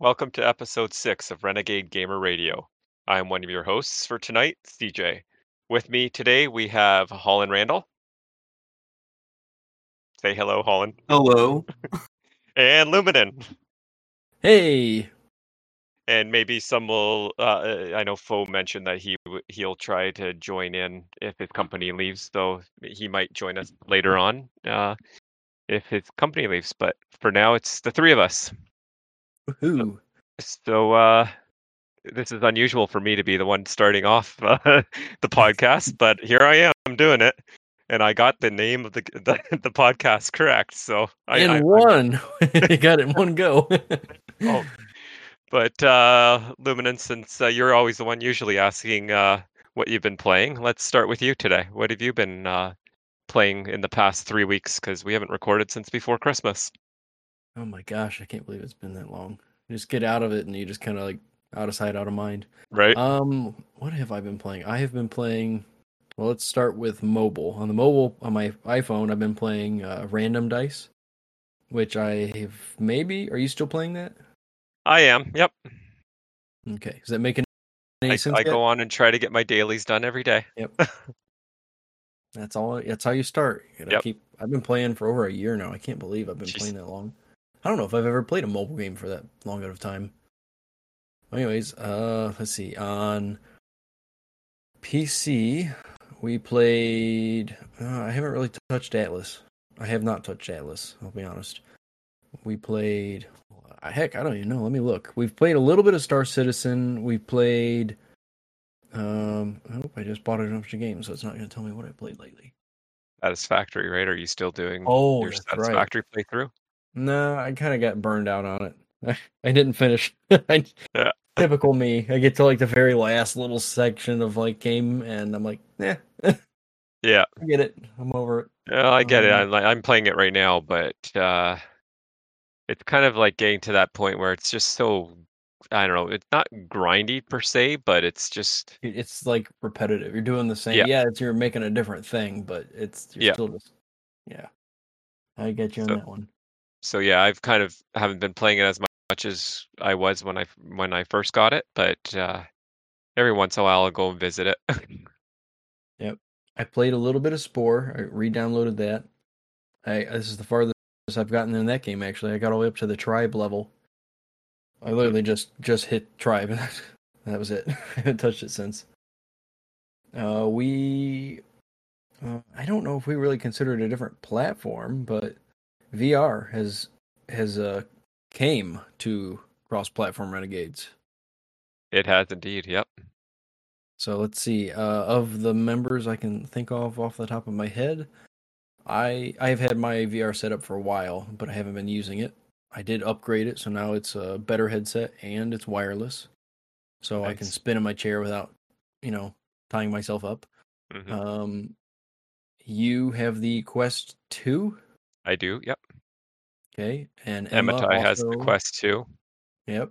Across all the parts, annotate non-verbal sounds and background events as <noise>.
Welcome to episode six of Renegade Gamer Radio. I am one of your hosts for tonight, CJ. With me today, we have Holland Randall. Say hello, Holland. Hello. <laughs> And Luminen. Hey, And maybe some will. Uh, I know Fo mentioned that he w- he'll try to join in if his company leaves, so he might join us later on uh, if his company leaves. But for now, it's the three of us. Woohoo! So uh, this is unusual for me to be the one starting off uh, <laughs> the podcast, but here I am I'm doing it, and I got the name of the <laughs> the, the podcast correct. So I, In I, one, you <laughs> got it in one go. oh, but uh, Luminance, since uh, you're always the one usually asking uh, what you've been playing, let's start with you today. What have you been uh, playing in the past three weeks? Because we haven't recorded since before Christmas. oh my gosh, I can't believe it's been that long. You just get out of it, and you just kind of like out of sight, out of mind. Right? Um, what have I been playing? I have been playing. Well, let's start with mobile. On the mobile, on my iPhone, I've been playing uh, Random Dice, which I have maybe. Are you still playing that? I am. Yep. Okay, is that making any I, sense? I yet? go on and try to get my dailies done every day. Yep. <laughs> that's all. That's how you start. You Yep. keep. I've been playing for over a year now. I can't believe I've been Jeez. playing that long. I don't know if I've ever played a mobile game for that long out of time. Anyways, uh, let's see. On PC, we played. Uh, I haven't really touched Atlas. I have not touched Atlas. I'll be honest. We played. uh, Heck, I don't even know. Let me look. We've played a little bit of Star Citizen. We played. Um, I hope I just bought a bunch of games, so it's not going to tell me what I played lately. Satisfactory, right? Are you still doing Oh, your that's right. satisfactory playthrough? No, I kind of got burned out on it. I, <laughs> I didn't finish. <laughs> I, Yeah. Typical me. I get to like the very last little section of like game, and I'm like, yeah, <laughs> Yeah. I get it. I'm over it. Yeah, I get it. Um, I'm, like- I'm playing it right now, but uh, it's kind of like getting to that point where it's just so I don't know. It's not grindy per se, but it's just It's like repetitive. You're doing the same. Yeah. Yeah, it's you're making a different thing, but it's you're Yeah. still just yeah. I get you on So- that one. So yeah. I've kind of haven't been playing it as much as I was when I when I first got it, but uh, every once in a while I'll go and visit it. <laughs> Yep, I played a little bit of Spore. I re-downloaded that. I this is the farthest I've gotten in that game. Actually, I got all the way up to the tribe level. I literally just just hit tribe. <laughs> that was it. <laughs> I haven't touched it since. Uh, we, uh, I don't know if we really consider it a different platform, but VR has has uh came to cross-platform renegades. it has indeed. Yep. So let's see. Uh, of the members I can think of off the top of my head, I I've had my VR set up for a while, but I haven't been using it. I did upgrade it, so now it's a better headset and it's wireless, so I can spin in my chair without, you know, tying myself up. hmm Um, you have the Quest Two, I do. Yep. okay, and Emma Ematai has the Quest too. Yep,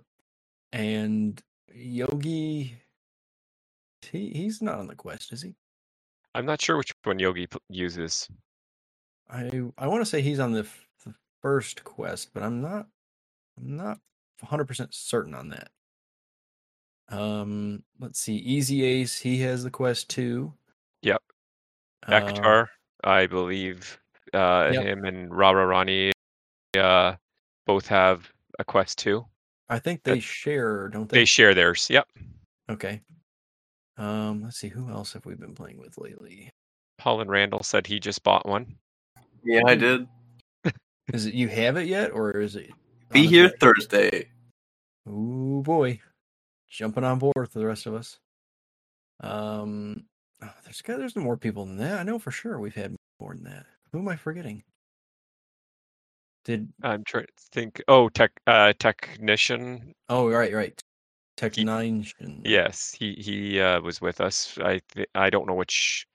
and Yogi. He he's not on the Quest, is he? I'm not sure which one Yogi p- uses. I I want to say he's on the, f- the first quest, but I'm not I'm not 100% certain on that. Um, let's see. Easy Ace, he has the quest too. Yep. Uh, I believe uh, Yep. him and Rara Rani uh, both have a Quest too. I think they share, don't They they? share theirs. Yep. okay. Um, let's see. Who else have we been playing with lately? Holland Randall said he just bought one. Yeah, I did. <laughs> Is it you have it yet, or is it? Be here way? Thursday. Ooh boy, jumping on board for the rest of us. Um, oh, there's got there's more people than that. I know for sure we've had more than that. Who am I forgetting? Did I'm trying to think. Oh, tech uh, technician. oh right right, Tech He- Nine. Yes, he he uh, was with us. I th- I don't know which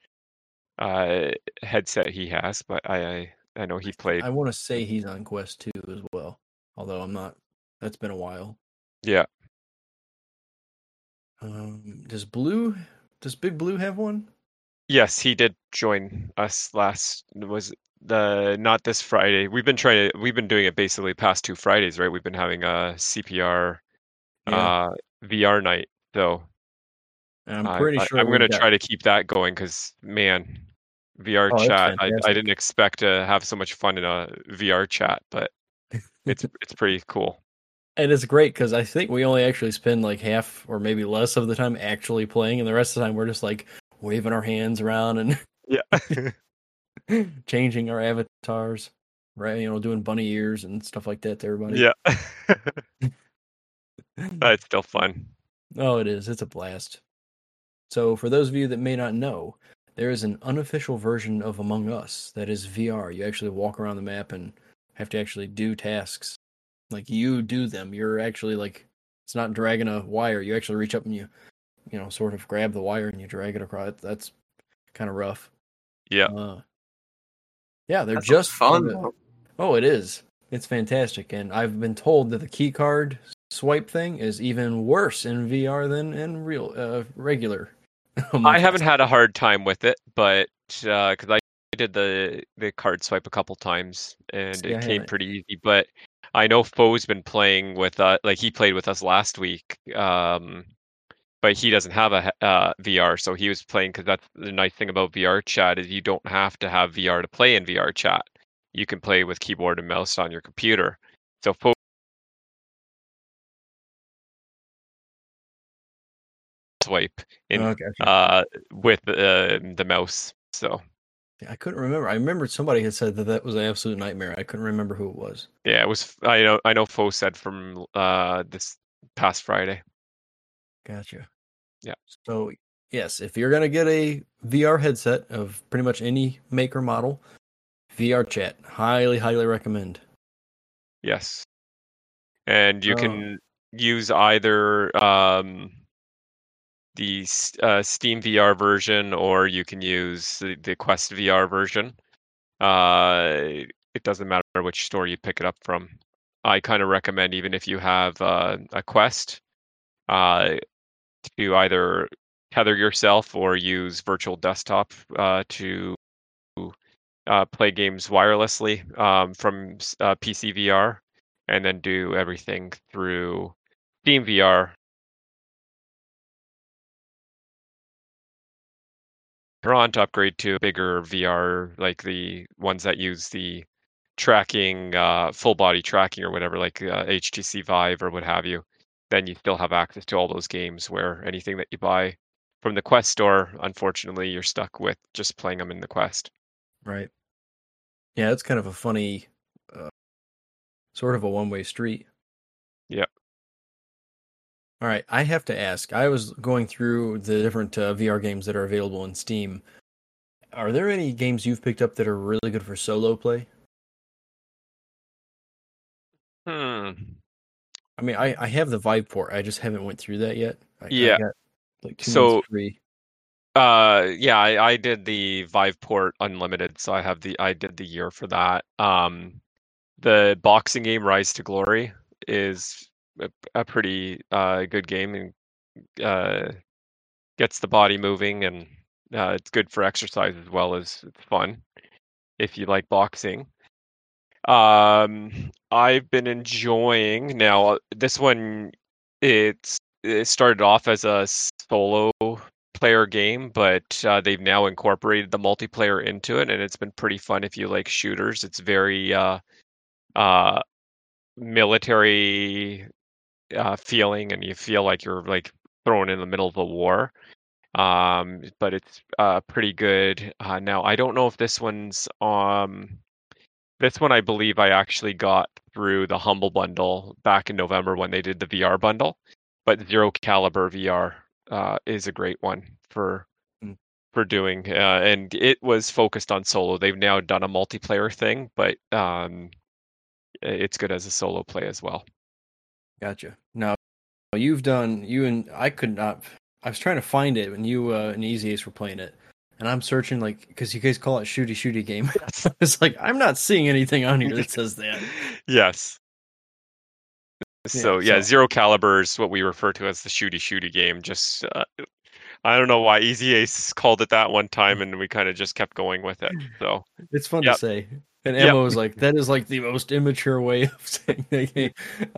uh, headset he has, but I I, I know he played. I want to say he's on Quest two as well, although I'm not. That's been a while. Yeah. Um, does Blue? Does Big Blue have one? Yes, he did join us last was the not this Friday. We've been trying to we've been doing it basically past two Fridays, right? We've been having a CPR Yeah. uh, VR night. though. I'm pretty I, sure I'm gonna got- try to keep that going because man, VR Oh, chat. I, I didn't expect to have so much fun in a VR chat, but it's <laughs> it's pretty cool. And it's great because I think we only actually spend like half or maybe less of the time actually playing, and the rest of the time we're just like waving our hands around and <laughs> Yeah. <laughs> changing our avatars, right? You know, doing bunny ears and stuff like that to everybody. yeah. <laughs> it's still fun. Oh, it is. It's a blast. So, for those of you that may not know, there is an unofficial version of Among Us that is VR. You actually walk around the map and have to actually do tasks. Like you do them. You're actually like it's not dragging a wire. You actually reach up and you, you know, sort of grab the wire and you drag it across. That's kind of rough. Yeah. Uh, yeah, they're That's just fun. the- Oh, it is. It's fantastic, and I've been told that the key card swipe thing is even worse in VR than in real, uh, regular. <laughs> I haven't had a hard time with it, but because I did the the card swipe a couple times and See, I it came haven't. pretty easy. But I know Foe's been playing with uh like he played with us last week. Um, but he doesn't have a uh, VR, so he was playing because that's the nice thing about VR chat is you don't have to have VR to play in VR chat. You can play with keyboard and mouse on your computer. So Foe swipe in Oh, gotcha. uh with uh, the mouse. So I couldn't remember. I remembered somebody had said that that was an absolute nightmare. I couldn't remember who it was. yeah, it was. I know. I know. Foe said from uh this past Friday. Gotcha. Yeah. So yes, if you're gonna get a VR headset of pretty much any maker model, VR chat, highly, highly recommend. Yes, and you Oh. can use either um the uh, Steam VR version or you can use the, the Quest VR version. Uh, it doesn't matter which store you pick it up from. I kind of recommend even if you have uh, a Quest, uh, to either tether yourself or use virtual desktop uh, to uh, play games wirelessly um, from uh, PC VR, and then do everything through Steam VR. You're on to upgrade to bigger VR, like the ones that use the tracking, uh, full body tracking or whatever, like uh, HTC Vive or what have you. Then you still have access to all those games. Where anything that you buy from the Quest store, unfortunately, you're stuck with just playing them in the Quest. Right. Yeah, it's kind of a funny, uh, sort of a one way street. Yep. All right, I have to ask. I was going through the different uh, VR games that are available in Steam. Are there any games you've picked up that are really good for solo play? Hmm. I mean, I, I have the Viveport. I just haven't went through that yet. I, I Yeah. got like two So- months free. Uh, yeah, I, I did the Viveport Unlimited, so I have the I did the year for that. Um, the boxing game Rise to Glory is a, a pretty uh good game and uh gets the body moving and uh, it's good for exercise as well as it's fun if you like boxing. Um, I've been enjoying now this one. It's it started off as a solo player game, but uh, they've now incorporated the multiplayer into it, and it's been pretty fun if you like shooters. It's very uh, uh, military uh, feeling, and you feel like you're like thrown in the middle of a war. Um, but it's uh, pretty good. Uh, now I don't know if this one's um this one I believe I actually got through the Humble Bundle back in November when they did the VR bundle. But Zero Caliber VR uh, is a great one for Mm. for doing, uh, and it was focused on solo. They've now done a multiplayer thing, but um, it's good as a solo play as well. Gotcha. Now, you've done you and I could not. I was trying to find it when you uh, and Easy Ace were playing it, and I'm searching like because you guys call it shooty shooty game. <laughs> Yes. it's like I'm not seeing anything on here that <laughs> says that. yes. So yeah, so- Zero Caliber is what we refer to as the shooty shooty game. Just uh, I don't know why Easy Ace called it that one time, and we kind of just kept going with it. <laughs> So It's fun Yep. to say. And Yep. Emma was like, "That is like the most immature way of saying that game,"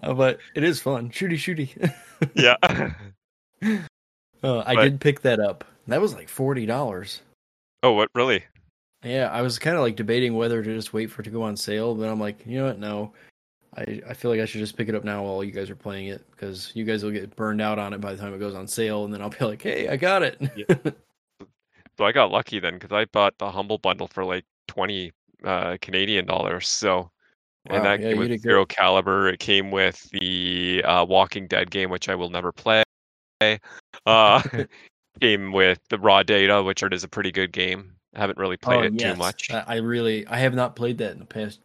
Uh, but it is fun. Shooty, shooty. yeah. uh, I But- did pick that up. That was like forty dollars. Oh, what really? Yeah, I was kind of like debating whether to just wait for it to go on sale, but I'm like, you know what? No, I I feel like I should just pick it up now while you guys are playing it because you guys will get burned out on it by the time it goes on sale, and then I'll be like, hey, I got it. <laughs> So I got lucky then because I bought the humble bundle for like twenty uh, Canadian dollars. So and Wow, that yeah, came with Zero good. Caliber. It came with the uh, Walking Dead game, which I will never play. Uh, <laughs> <laughs> came with the Raw Data, which is a pretty good game. I haven't really played it too much. Oh, I, I really, I have not played that in the past.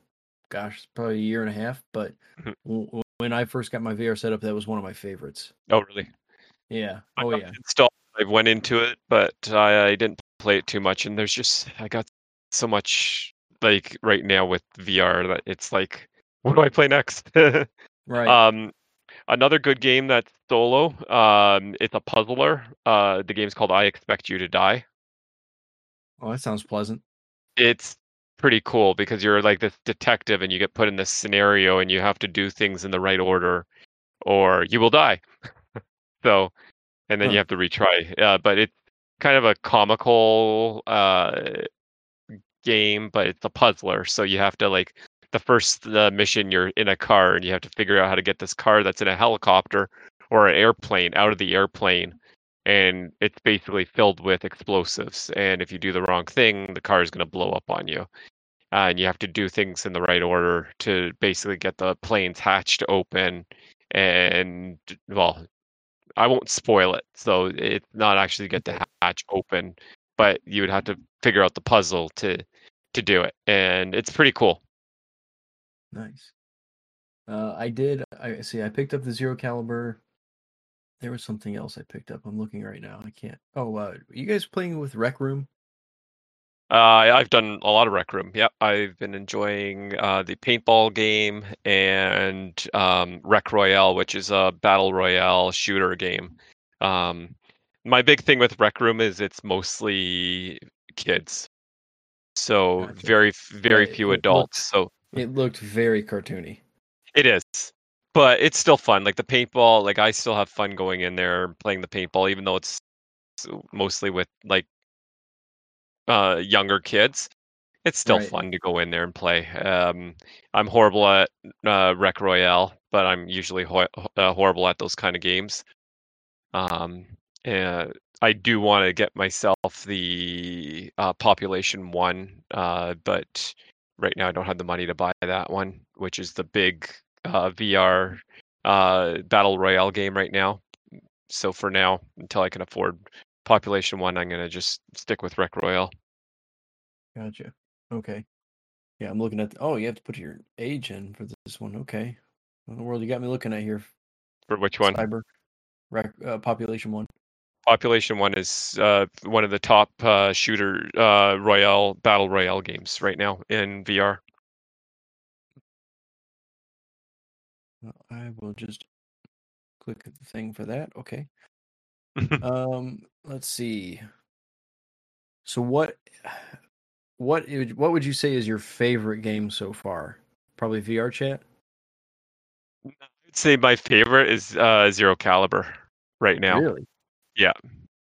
Gosh, probably a year and a half. But Mhm. w- when I first got my VR set up, that was one of my favorites. oh, really? Yeah. I Oh yeah. installed. I went into it, but I, I didn't play it too much. And there's just I got so much like right now with VR that it's like, <laughs> what do I play next? <laughs> Right. Um, another good game that's solo. Um, it's a puzzler. Uh, the game's called I Expect You to Die. oh, that sounds pleasant. It's pretty cool because you're like this detective and you get put in this scenario and you have to do things in the right order, or you will die. <laughs> so, and then Huh. you have to retry. Uh, but it's kind of a comical uh, game, but it's a puzzler. So you have to like the first uh, mission you're in a car and you have to figure out how to get this car that's in a helicopter or an airplane out of the airplane and it's basically filled with explosives and if you do the wrong thing the car is going to blow up on you. Uh, and you have to do things in the right order to basically get the plane's hatched open and well i won't spoil it so it's not actually get the hatch open but you would have to figure out the puzzle to to do it and it's pretty cool Nice. Uh, I did. I see. I picked up the zero caliber. There was something else I picked up. I'm looking right now. I can't. Oh, uh, you guys playing with Rec Room? Uh, I've done a lot of Rec Room. Yeah, I've been enjoying uh, the paintball game and um, Rec Royale, which is a battle royale shooter game. Um, my big thing with Rec Room is it's mostly kids, so Gotcha. very very few adults. So It looked very cartoony. it is, but it's still fun. Like the paintball, like I still have fun going in there playing the paintball, even though it's mostly with like uh younger kids. It's still Right. fun to go in there and play. Um, I'm horrible at uh, Rec Royale, but I'm usually ho- uh, horrible at those kind of games. Um, and I do want to get myself the uh, Population One, uh, but right now I don't have the money to buy that one, which is the big uh, VR uh, battle royale game right now. So for now, until I can afford Population One, I'm gonna just stick with Rec Royale. Gotcha. Okay. Yeah, I'm looking at. oh, you have to put your age in for this one. Okay. What in the world you got me looking at here? For which one? Cyber. Rec, uh, population one. Population One is uh, one of the top uh, shooter uh, royale battle royale games right now in VR. Well, I will just click the thing for that. Okay. <laughs> um, let's see. So what what what would you say is your favorite game so far? Probably VR chat. I'd say my favorite is uh, Zero Caliber right now. Really?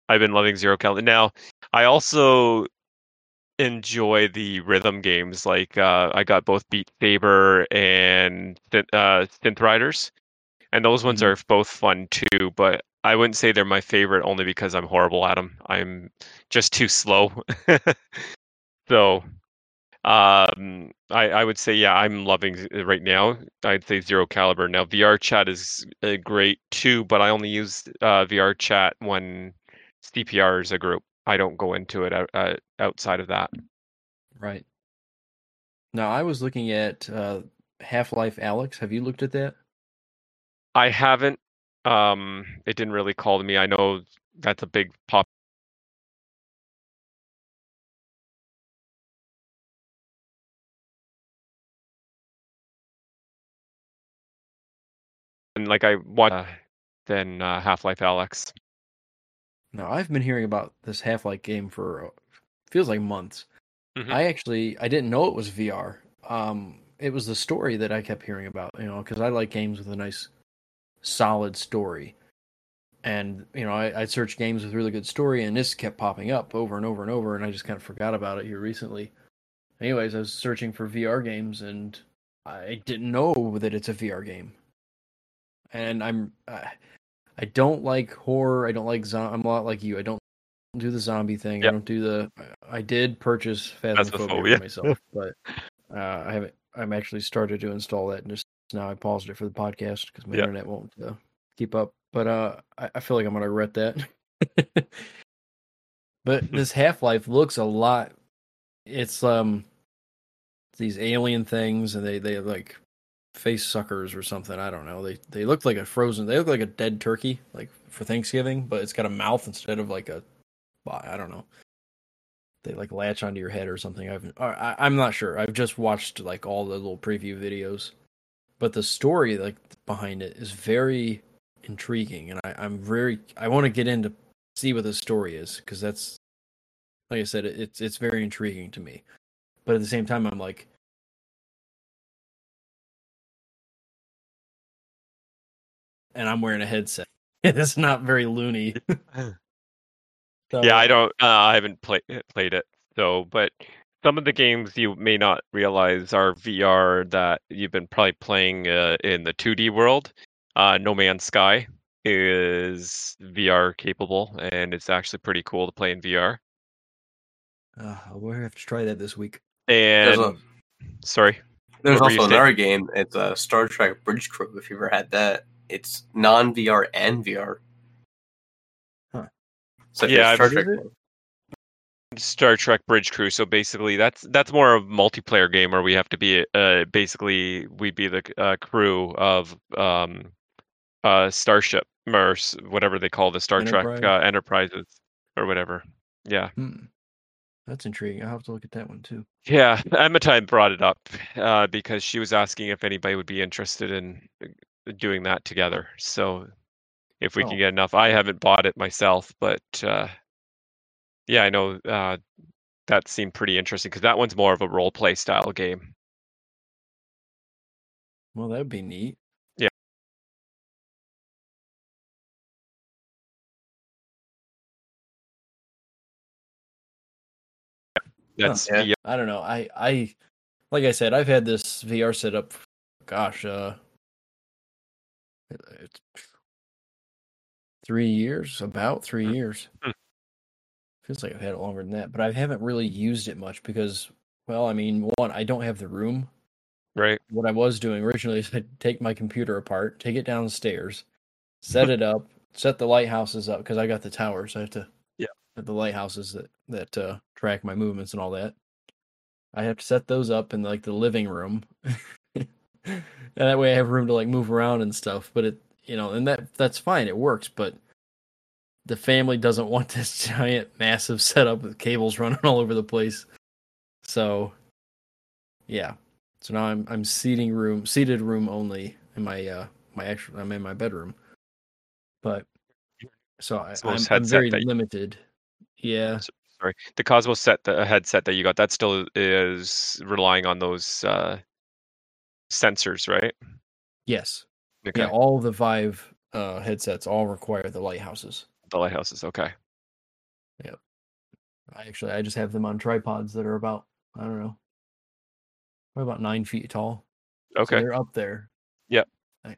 I've been loving Zero Caliber. Now, I also enjoy the rhythm games. Like uh, I got both Beat Saber and Synth- uh, Synth Riders, and those ones Mhm. are both fun too. But I wouldn't say they're my favorite only because I'm horrible at them. I'm just too slow. <laughs> so, um, I I would say yeah, I'm loving right now. I'd say Zero Caliber. Now VR Chat is uh, great too, but I only use uh, VR Chat when CPR is a group. I don't go into it out, uh, outside of that. Right. Now I was looking at uh, Half-Life Alyx. Have you looked at that? I haven't. Um, it didn't really call to me. I know that's a big pop. Like I watch uh, than uh, Half-Life Alyx. No, I've been hearing about this Half Life game for uh, feels like months. Mhm. I actually I didn't know it was VR um, it was the story that I kept hearing about. You know, because I like games with a nice, solid story. And you know, I, I searched games with really good story, and this kept popping up over and over and over, and I just kind of forgot about it here recently. Anyways, I was searching for VR games, and I didn't know that it's a VR game. And I'm, I, I don't like horror. I don't like zo- I'm a lot like you. I don't do the zombie thing. I don't do the. I did purchase Phasmophobia for myself, but uh, I haven't. I'm actually started to install that, and just now I paused it for the podcast because my Yeah. internet won't uh, keep up. But uh, I, I feel like I'm gonna regret that. <laughs> but <laughs> this Half Life looks a lot. It's um these alien things, and they they like face suckers or something. I don't know. They they look like a frozen. They look like a dead turkey, like for Thanksgiving, but it's got a mouth instead of like a. I don't know. They like latch onto your head or something. I've I, I'm not sure. I've just watched like all the little preview videos, but the story like behind it is very intriguing, and I, I'm very I want to get into see what the story is because that's like I said, it, it's it's very intriguing to me. But at the same time, I'm like, and I'm wearing a headset. <laughs> it's not very loony. <laughs> <laughs> So, yeah, I don't. Uh, I haven't played played it. So, but some of the games you may not realize are VR that you've been probably playing uh, in the 2D world. Uh, no Man's Sky is VR capable, and it's actually pretty cool to play in VR. Uh, we'll have to try that this week. There's, And a, sorry, there's What were you also saying? another game. It's a Star Trek Bridge Crew. If you ever had that, it's non VR and VR. Huh. So Yeah, Star I've- Trek. Is it? Star Trek Bridge Crew. So basically, that's that's more of a multiplayer game where we have to be uh, basically we'd be the uh, crew of um, uh, Starship or whatever they call the Star Trek Enterprise? uh, Enterprises or whatever. Yeah, Hmm. That's intriguing. I'll have to look at that one too. yeah. <laughs> Emma brought it up uh, because she was asking if anybody would be interested in uh, doing that together. So if we Oh. can get enough, I haven't bought it myself, but uh, yeah, I know uh, that seemed pretty interesting because that one's more of a role play style game. Well, that would be neat. That's Yeah. I don't know. I I like I said, I've had this VR set up. Gosh, uh, it's three years, about three Hmm. years. Hmm. Feels like I've had it longer than that, but I haven't really used it much because, well, I mean, one, I don't have the room. right? What I was doing originally is I'd take my computer apart, take it downstairs, set it up, set the lighthouses up because I got the towers. I have to Yeah. the lighthouses that that uh, track my movements and all that. I have to set those up in like the living room, <laughs> and that way I have room to like move around and stuff. But it, you know, and that that's fine. It works, but the family doesn't <laughs> want this giant, massive setup with cables running all over the place. So, yeah. So now I'm I'm seating room, seated room only in my uh my actual I'm in my bedroom. But so I, Cosmos I'm, I'm very you- limited. Yeah. Sorry, the Cosmos set, the headset that you got, that still is relying on those uh, sensors, right? Yes. Okay, Yeah. All the Vive uh headsets all require the lighthouses. the lighthouses. Okay, Yep. I actually I just have them on tripods that are about I don't know, probably about nine feet tall. So okay, they're up there. Yep. I-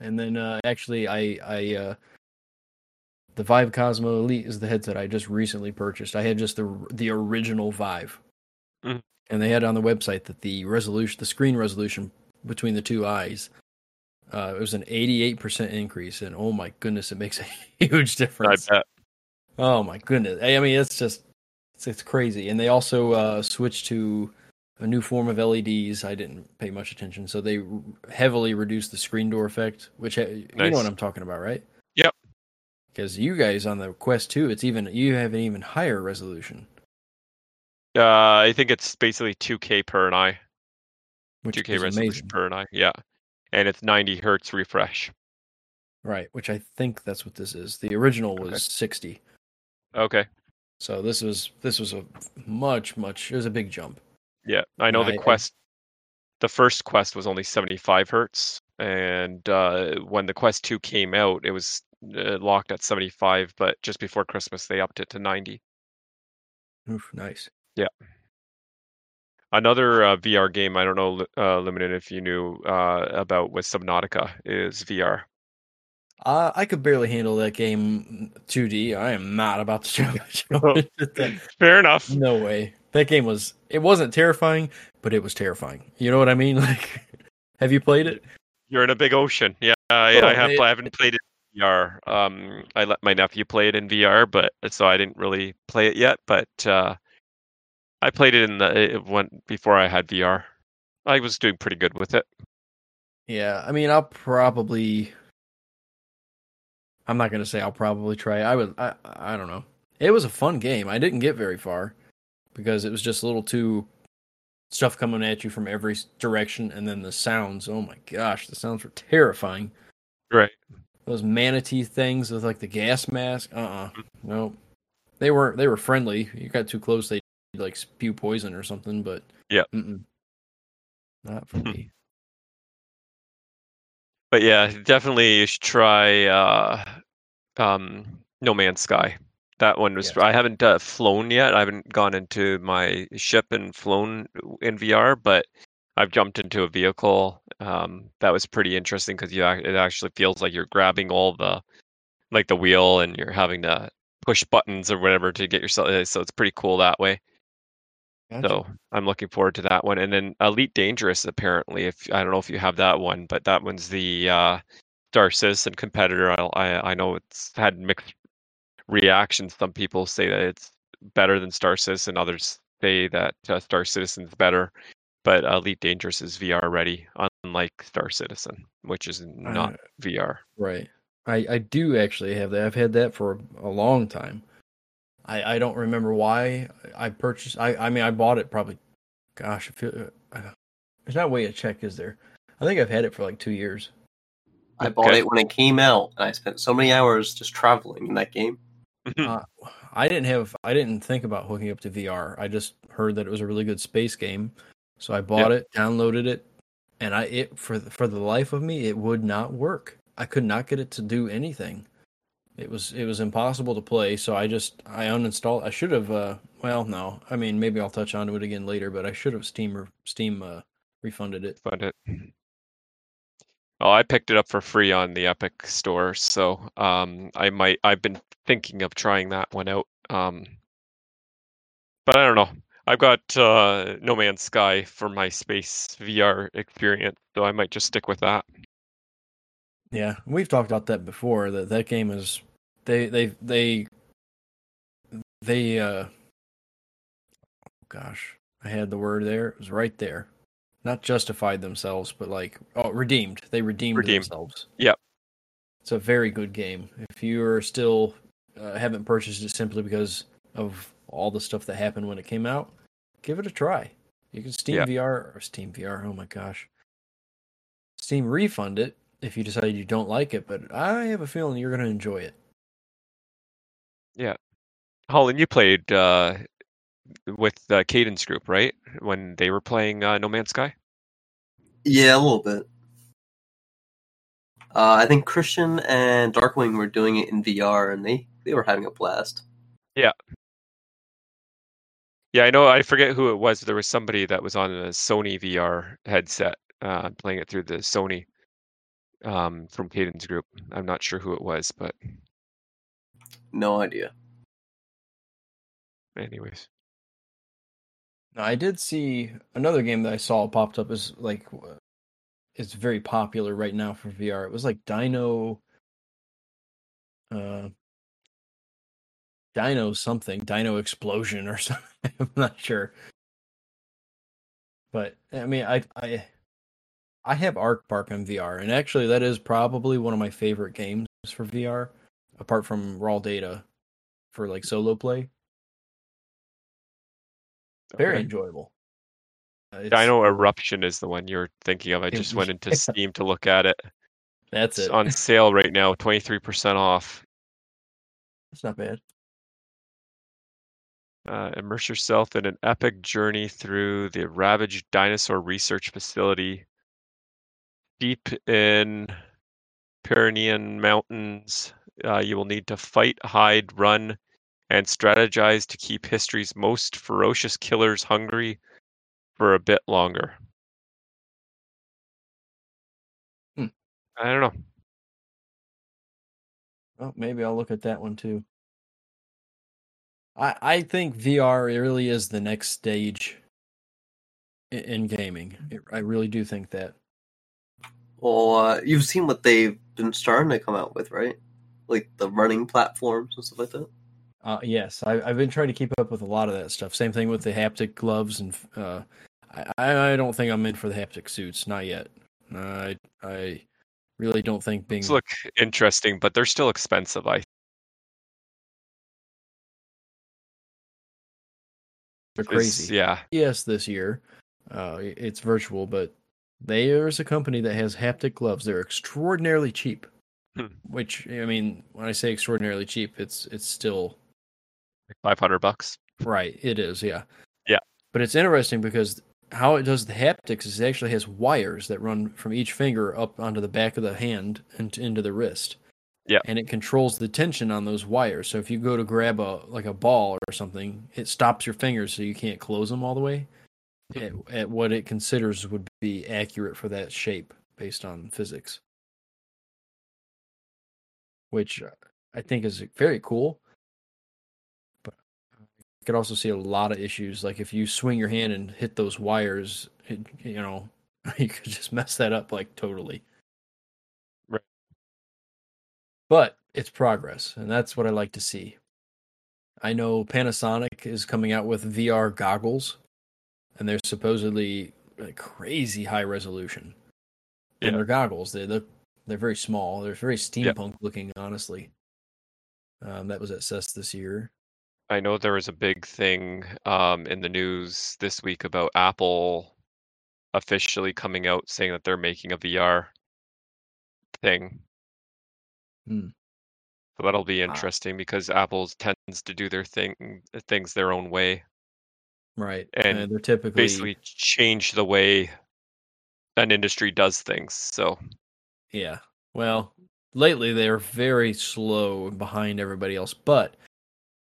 And then uh actually I I uh the Vive Cosmo Elite is the headset I just recently purchased. I had just the the original Vive. Mhm. And they had on the website that the resolution the screen resolution between the two eyes uh it was an 88% increase and oh my goodness it makes a <laughs> huge I difference. bet. Oh my goodness! I I mean, it's just it's, it's crazy. And they also uh, switched to a new form of LEDs. I didn't pay much attention, so they r- heavily reduced the screen door effect. Which uh, you know what I'm talking about, right? Yep. Because you guys on the Quest 2, it's even you have an even higher resolution, Uh, I think it's basically 2K per an eye, which 2K is resolution amazing, per an eye. Yeah, and it's 90 hertz refresh. right? Which I think that's what this is. The original was Okay. 60, Okay, so this was this was a much much. It was a big jump. yeah, I know Yeah, the I- I- Quest. the first Quest was only 75 hertz, and uh, when the Quest 2 came out, it was uh, locked at 75. But just before Christmas, they upped it to 90. Oof, nice. Another uh, VR game I don't know, uh, Limited, if you knew uh, about was Subnautica is VR. Uh, I could barely handle that game 2D. I am not about to <laughs> show. <laughs> Fair enough. No way. That game was. It wasn't terrifying, but it was terrifying. You know what I mean? <laughs> Like, have you played it? You're in a big ocean. Yeah, I, Oh, I have. it- I haven't played it in VR. Um, I let my nephew play it in VR, but so I didn't really play it yet. But uh, I played it in the it went before I had VR. I was doing pretty good with it. Yeah. I mean, I'll probably. I'm not gonna say I'll probably try. I would. I. I don't know. It was a fun game. I didn't get very far because it was just a little too stuff coming at you from every direction, and then the sounds. Oh my gosh, the sounds were terrifying. Right. those manatee things with like the gas mask. Uh uh No. They were they were friendly. You got too close, they like spew poison or something, but yeah. Not for me. But yeah, definitely you should try uh, um, No Man's Sky. That one was. Yes. I haven't uh, flown yet. I haven't gone into my ship and flown in VR, but I've jumped into a vehicle. Um, that was pretty interesting because you it actually feels like you're grabbing all the like the wheel and you're having to push buttons or whatever to get yourself. uh, So it's pretty cool that way. Gotcha. So I'm looking forward to that one. And then Elite Dangerous, apparently, if I don't know if you have that one, but that one's the uh, Star Citizen competitor. I, I I know it's had mixed reactions. Some people say that it's better than Star Citizen. Others say that uh, Star Citizen's better. But Elite Dangerous is VR ready, unlike Star Citizen, which is not Uh, VR. right. I I do actually have that. I've had that for a long time. I I don't remember why I purchased. I I mean I bought it probably. Gosh, I feel, uh, there's not a way to check, is there? I think I've had it for like two years. I bought Okay. it when it came out, and I spent so many hours just traveling in that game. Uh, I didn't have I didn't think about hooking up to VR. I just heard that it was a really good space game, so I bought it, downloaded it, and I it for the- for the life of me it would not work. I could not get it to do anything. It was it was impossible to play, so I just I uninstalled. I should have uh well no, I mean maybe I'll touch on to it again later, but I should have Steam re- Steam uh refunded it. But it. Oh, I picked it up for free on the Epic store, so um, I might. I've been thinking of trying that one out. Um, but I don't know. I've got uh, No Man's Sky for my space VR experience, so I might just stick with that. Yeah, we've talked about that before. That that game is they they they they uh gosh, I had the word there. It was right there. Not justified themselves, but like oh, redeemed. They redeemed, Redeemed. themselves. Yeah. It's a very good game. If you are still uh, haven't purchased it simply because of all the stuff that happened when it came out, give it a try. You can Steam Yeah. VR or Steam VR. Oh my gosh. Steam refund it if you decide you don't like it, but I have a feeling you're going to enjoy it. Yeah. Holland, you played uh, with the Cadence Group, right? When they were playing uh, No Man's Sky. Yeah, a little bit. Uh, I think Christian and Darkwing were doing it in VR, and they they were having a blast. Yeah. Yeah, I know. I forget who it was. There was somebody that was on a Sony VR headset, uh, playing it through the Sony um, from Cadence Group. I'm not sure who it was, but No idea. anyways, Now, I did see another game that I saw popped up is like it's very popular right now for VR. It was like Dino uh Dino something, Dino Explosion or <laughs> something. I'm not sure. But I mean, I I I have ARK Park on VR, and actually that is probably one of my favorite games for VR, apart from Raw Data for like solo play. Very okay. enjoyable. Uh, Dino Eruption is the one you're thinking of. I just went into. <laughs> Steam to look at it. That's It's it. on <laughs> sale right now, 23% off. That's not bad. Uh, immerse yourself in an epic journey through the ravaged dinosaur research facility deep in Pyrenean mountains. Uh, you will need to fight, hide, run, and strategize to keep history's most ferocious killers hungry for a bit longer. Hmm. I don't know. Oh, maybe I'll look at that one too. I I think VR really is the next stage in, in gaming. It, I really do think that. Well, uh, you've seen what they've been starting to come out with, right? Like the running platforms and stuff like that. Uh, yes, I, I've been trying to keep up with a lot of that stuff. Same thing with the haptic gloves, and uh, I I don't think I'm in for the haptic suits, not yet. I I really don't think being These look interesting, but they're still expensive. I they're is- crazy. yeah. Yes, this year, uh, it's virtual, but there's a company that has haptic gloves. They're extraordinarily cheap. Hmm. Which I mean, when I say extraordinarily cheap, it's it's still Five hundred bucks. right. It is, yeah, Yeah. But it's interesting because how it does the haptics is it actually has wires that run from each finger up onto the back of the hand and into the wrist. Yeah. And it controls the tension on those wires. So if you go to grab a like a ball or something, it stops your fingers so you can't close them all the way at, at what it considers would be accurate for that shape based on physics. Which uh, I think is very cool. But I could also see a lot of issues. Like if you swing your hand and hit those wires, it, you know, <laughs> you could just mess that up like totally. Right. But it's progress, and that's what I like to see. I know Panasonic is coming out with VR goggles, and they're supposedly like crazy high resolution. Yeah. And they're goggles. They look they're very small. They're very steampunk looking, honestly. Um, that was at CES this year. I know there was a big thing um, in the news this week about Apple officially coming out saying that they're making a VR thing. Hmm. So that'll be Wow. interesting because Apple tends to do their thing things their own way, Right. And And they're typically basically change the way an industry does things. So Yeah. Well, lately they're very slow behind everybody else, but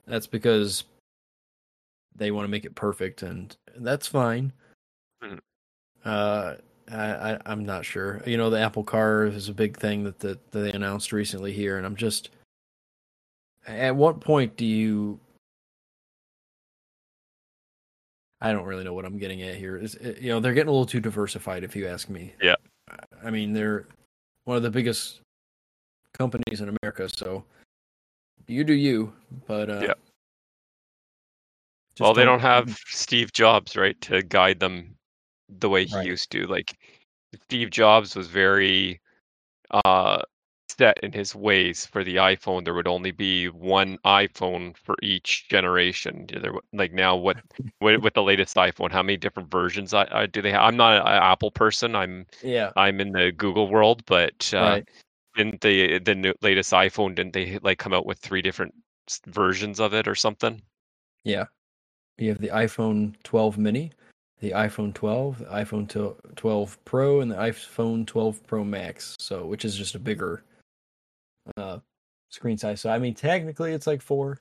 that's because they want to make it perfect, and that's fine. Mhm. Uh, I, I I'm not sure. You know, the Apple Car is a big thing that that, that they announced recently here, and I'm just. At what point do you? I don't really know what I'm getting at here. Is you know they're getting a little too diversified, if you ask me. Yeah. I mean they're one of the biggest companies in America, so you do you. But uh, Yeah. well, they don't <laughs> have Steve Jobs, right, to guide them the way he Right. used to. Like Steve Jobs was very uh set in his ways for the iPhone. There would only be one iPhone for each generation. There, like now, <laughs> what with, the latest iPhone, how many different versions I, I do they have? I'm not an Apple person. I'm Yeah. I'm in the Google world, but uh, Right. didn't the the new, latest iPhone didn't they like come out with three different versions of it or something? Yeah. You have the iPhone 12 mini, the iPhone 12, the iPhone 12 Pro, and the iPhone 12 Pro Max. So, which is just a bigger uh, screen size. So, I mean, technically, it's like four.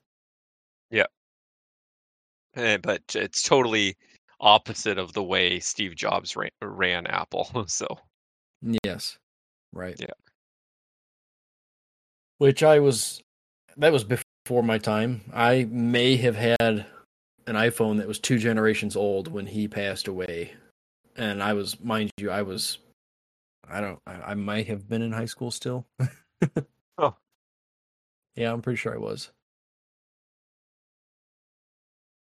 Eh, but it's totally opposite of the way Steve Jobs ran, ran Apple. <laughs> So Yes. Right. Yeah. Which I was, that was before my time. I may have had an iPhone that was two generations old when he passed away. And I was, mind you, I was, I don't, I, I might have been in high school still. <laughs> Oh. Yeah, I'm pretty sure I was.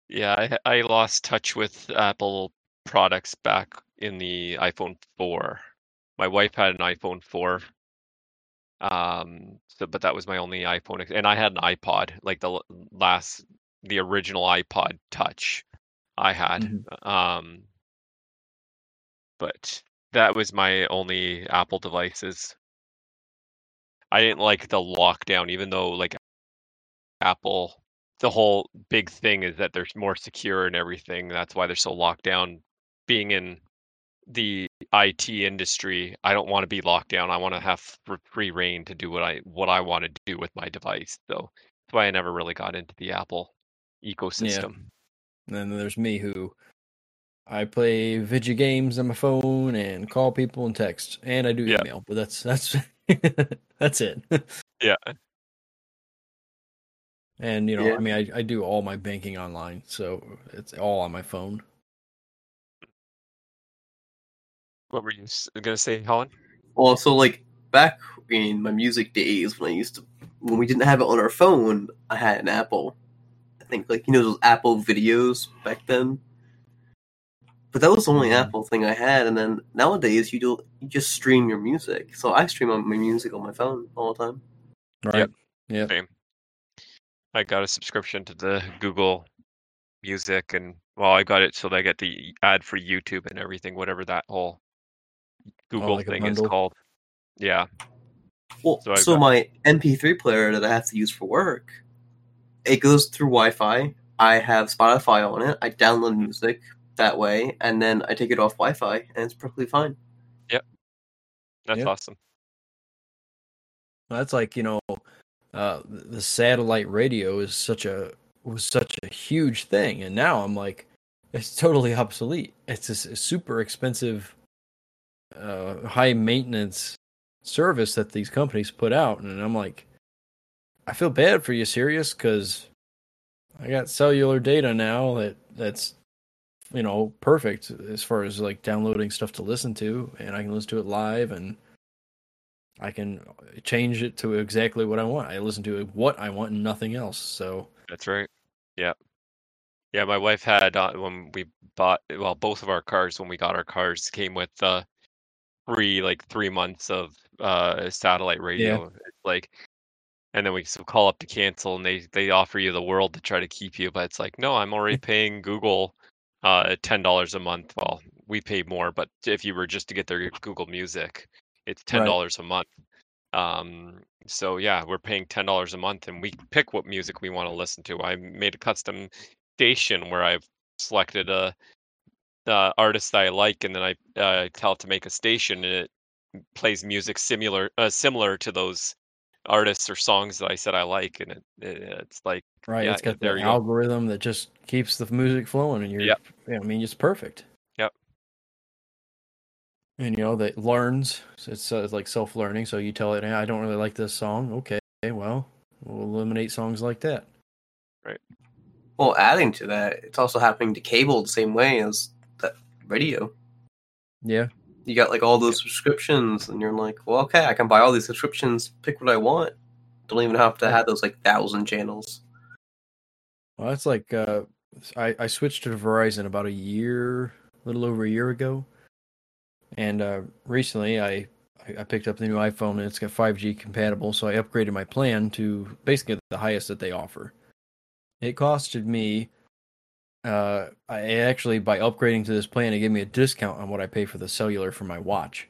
yeah, I, I lost touch with Apple products back in the iPhone 4. My wife had an iPhone 4. Um, so but that was my only iPhone, ex- and I had an iPod, like the l- last, the original iPod Touch, I had. Mhm. Um, but that was my only Apple devices. I didn't like the lockdown, even though like Apple the whole big thing is that they're more secure and everything. That's why they're so locked down. Being in the IT industry, I don't want to be locked down. I want to have free reign to do what I what I want to do with my device. So that's why I never really got into the Apple ecosystem. And then there's me who I play video games on my phone and call people and text, and I do Yeah. email. But that's <laughs> that's <laughs> that's it. Yeah. And you know, Yeah. I mean, I, I do all my banking online, so it's all on my phone. What were you gonna say, Colin? Well, so like back in my music days when I used to when we didn't have it on our phone, I had an Apple. I think like you know those Apple videos back then. But that was the only. Apple thing I had, and then nowadays you do you just stream your music. So I stream my music on my phone all the time. Right? Yeah. Same. I got a subscription to the Google Music, and well, I got it so that I get the ad for YouTube and everything, whatever that whole Google Oh, like thing is called. Yeah, Well, So so, got- my MP3 player that I have to use for work, it goes through Wi-Fi. I have Spotify on it. I download music that way, and then I take it off Wi-Fi, and it's perfectly fine. Yep, that's Yep. awesome. That's like you know, uh, the satellite radio is such a was such a huge thing, and now I'm like, it's totally <laughs> obsolete. It's a, s- super expensive, uh, high maintenance service that these companies put out, and I'm like, I feel bad for you, Sirius, because I got cellular data now that that's you know perfect as far as like downloading stuff to listen to, and I can listen to it live and. I can change it to exactly what I want. I listen to what I want and nothing else. So That's right. Yeah, yeah. My wife had uh, when we bought well, both of our cars when we got our cars came with uh, free like three months of uh satellite radio. It's like, and then we so call up to cancel, and they they offer you the world to try to keep you, but it's like, no, I'm already <laughs> paying Google uh ten dollars a month. Well, we pay more, but if you were just to get their Google Music, it's ten Right. dollars a month. Um, so yeah, we're paying ten dollars a month, and we pick what music we want to listen to. I made a custom station where I've selected a uh, artist that I like, and then I uh, tell it to make a station, and it plays music similar uh, similar to those artists or songs that I said I like, and it, it it's like right, Yeah, it's got there the you go. algorithm that just keeps the music flowing, and you're. Yep. Yeah, I mean, it's perfect. Yep. And you know that learns. It's uh, like self-learning. So you tell it, hey, I don't really like this song. Okay, well, we'll eliminate songs like that. Right. Well, adding to that, it's also happening to cable the same way as that radio. Yeah. You got like all those subscriptions, and you're like, well, okay, I can buy all these subscriptions, pick what I want. Don't even have to have those like thousand channels. Well, that's like uh, I I switched to Verizon about a year, a little over a year ago, and uh, recently I I I picked up the new iPhone and it's got 5G compatible, so I upgraded my plan to basically the highest that they offer. It costed me, uh, I actually by upgrading to this plan, it gave me a discount on what I pay for the cellular for my watch.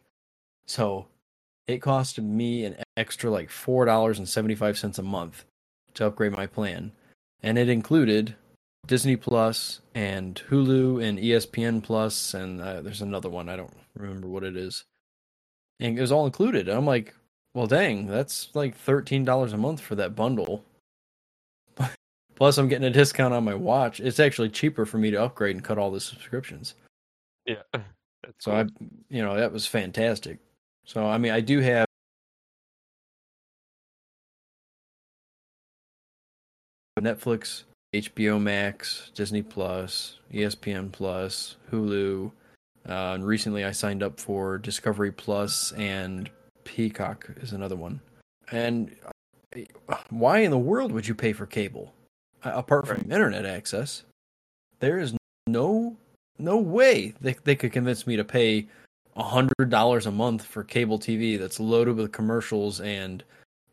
So it cost me an extra like four dollars and seventy five cents a month to upgrade my plan, and it included Disney Plus and Hulu and ESPN Plus, and uh, there's another one I don't remember what it is. And it was all included. I'm like, well, dang, that's like thirteen dollars a month for that bundle. Plus, I'm getting a discount on my watch. It's actually cheaper for me to upgrade and cut all the subscriptions. yeah. <laughs> So cool. I, you know, that was fantastic. So I mean, I do have Netflix, HBO Max, Disney Plus, ESPN Plus, Hulu, uh, and recently I signed up for Discovery Plus and Peacock is another one. And uh, why in the world would you pay for cable apart from Right. internet access? There is no no way they they could convince me to pay a hundred dollars a month for cable TV that's loaded with commercials and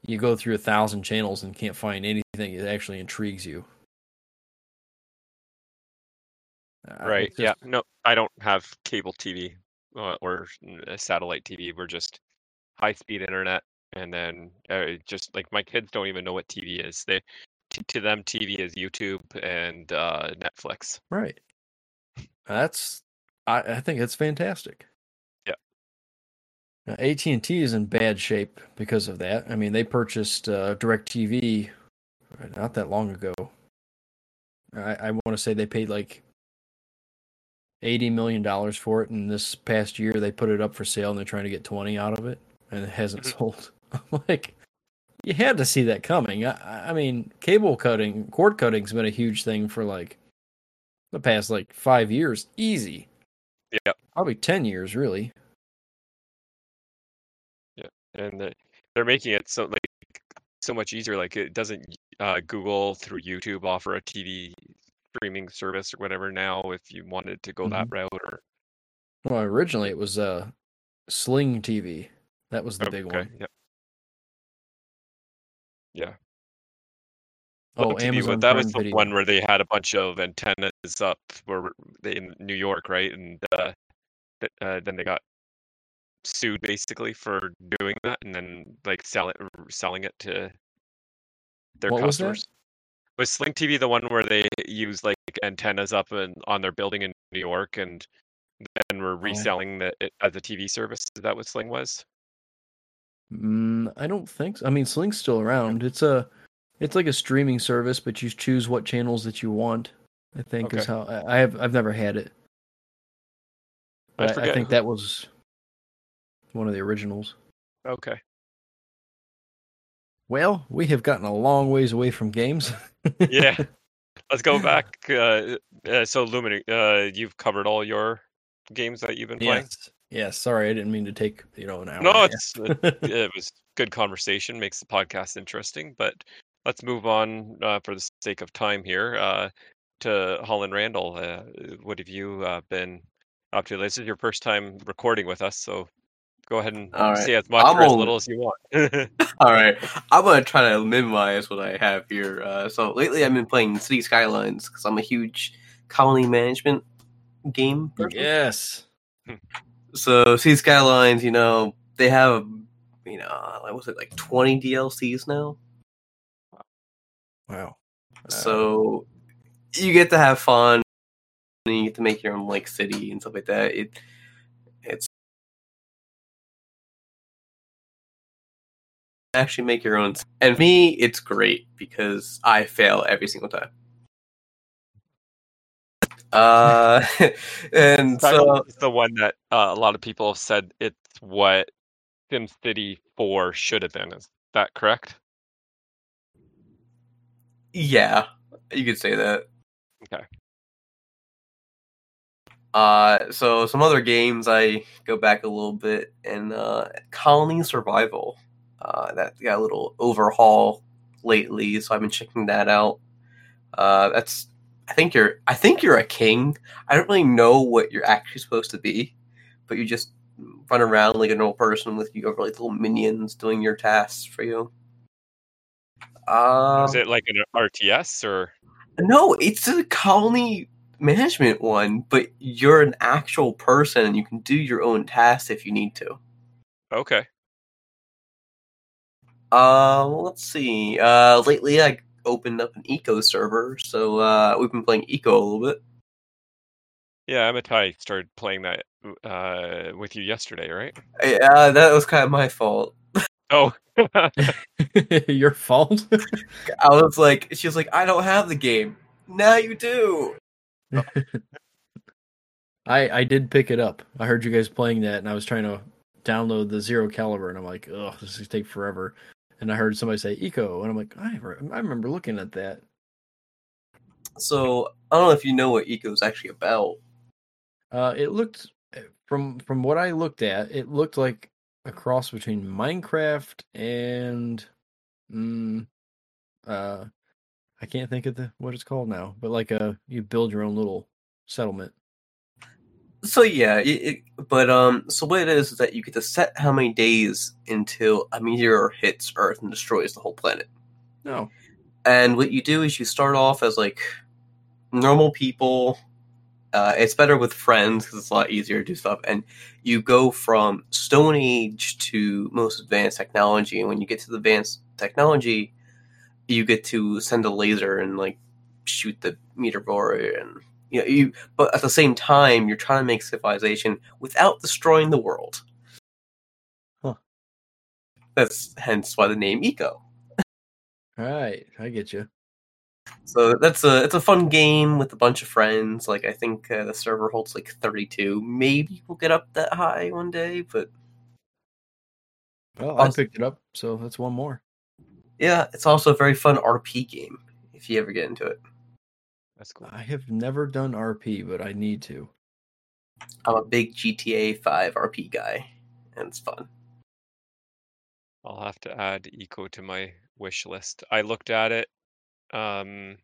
you go through a thousand channels and can't find anything that actually intrigues you. Right. just- Yeah. No, I don't have cable TV uh, or uh, satellite TV. We're just high speed internet, and then uh, just like my kids don't even know what TV is. They to them, TV is YouTube and uh, Netflix. Right. That's I, I think it's fantastic. Yeah. AT and T is in bad shape because of that. I mean, they purchased uh, Directv not that long ago. I, I want to say they paid like eighty million dollars for it, and this past year they put it up for sale, and they're trying to get twenty out of it, and it hasn't Mhm. sold. <laughs> I'm like, you had to see that coming. I, I mean, cable cutting, cord cutting's been a huge thing for like the past like five years, easy. Yeah. Probably ten years, really. Yeah, and the- they're making it so like so much easier. Like it doesn't uh, Google through YouTube offer a TV streaming service or whatever now if you wanted to go that Mhm. route or Well, originally it was uh, Sling TV. That was the big okay, one. Yep. Yeah. Oh, TV, Amazon that was the Video. one where they had a bunch of antennas up where they in New York, right? And uh, th- uh, then they got sued basically for doing that, and then like selling selling it to their What customers. Was Sling TV the one where they use like antennas up and on their building in New York, and then were Oh. reselling the, it as a TV service? Is that what Sling was? Mm, I don't think so. I mean, Sling's still around. It's a, it's like a streaming service, but you choose what channels that you want. I think is how I, I have. I've never had it. I I, I think who- that was one of the originals. Okay. Well, we have gotten a long ways away from games. <laughs> Yeah. Let's go back. Uh, uh, so, Lumini, uh, you've covered all your games that you've been playing. yes. Yes. Sorry, I didn't mean to take you know an hour. No, it's <laughs> it, it was good conversation. Makes the podcast interesting. But let's move on uh, for the sake of time here uh, to Holland Randall. Uh, what have you uh, been up to? This is your first time recording with us, so go ahead and All right. say as much I'm or as little as you want. <laughs> <laughs> All right, I'm gonna try to minimize what I have here. Uh, so lately, I've been playing City Skylines because I'm a huge colony management game person. Yes. So City Skylines, you know, they have, you know, what was it like 20 DLCs now? Wow. So you get to have fun, and you get to make your own like city and stuff like that. It, it's actually make your own. And for me, it's great because I fail every single time. Uh, <laughs> and so is the one that uh, a lot of people have said it's what SimCity 4 should have been. Is that correct? yeah, you could say that. Okay. Uh, so some other games I go back a little bit and uh, Colony Survival. Uh, that got a little overhaul lately, so I've been checking that out. Uh, that's I think you're I think you're a king. I don't really know what you're actually supposed to be, but you just run around like a normal person with you have like little minions doing your tasks for you. Um, Is it like an RTS or? no, it's a colony management one, but you're an actual person and you can do your own tasks if you need to. Okay. Uh, let's see. Uh, lately I opened up an eco server, so uh, we've been playing eco a little bit. Yeah, Amitai started playing that uh, with you yesterday, right? Yeah, that was kind of my fault. Oh, <laughs> <laughs> Your fault. <laughs> I was like, she was like, I don't have the game. Now you do. I I did pick it up. I heard you guys playing that, and I was trying to download the Zero Caliber, and I'm like, oh, this is gonna take forever. And I heard somebody say Eco, and I'm like, I re- I remember looking at that. So I don't know if you know what eco is actually about. Uh, it looked from from what I looked at, it looked like a cross between Minecraft and mm, uh, I can't think of the what it's called now, but like a you build your own little settlement. So yeah, it, it, but um, so what it is is that you get to set how many days until a meteor hits Earth and destroys the whole planet. No, And what you do is you start off as like normal people. Uh, it's better with friends because it's a lot easier to do stuff. And you go from Stone Age to most advanced technology. And when you get to the advanced technology, you get to send a laser and like shoot the meteor and you know you but at the same time you're trying to make civilization without destroying the world. Huh. That's hence why the name Eco. All right, I get you. So that's a it's a fun game with a bunch of friends. Like I think uh, the server holds like 32. Maybe we'll get up that high one day, but Well, I picked it up, so that's one more. yeah, it's also a very fun RP game if you ever get into it. That's cool. I have never done RP, but I need to. I'm a big GTA 5 RP guy, and it's fun. I'll have to add Eco to my wish list. I looked at it, um,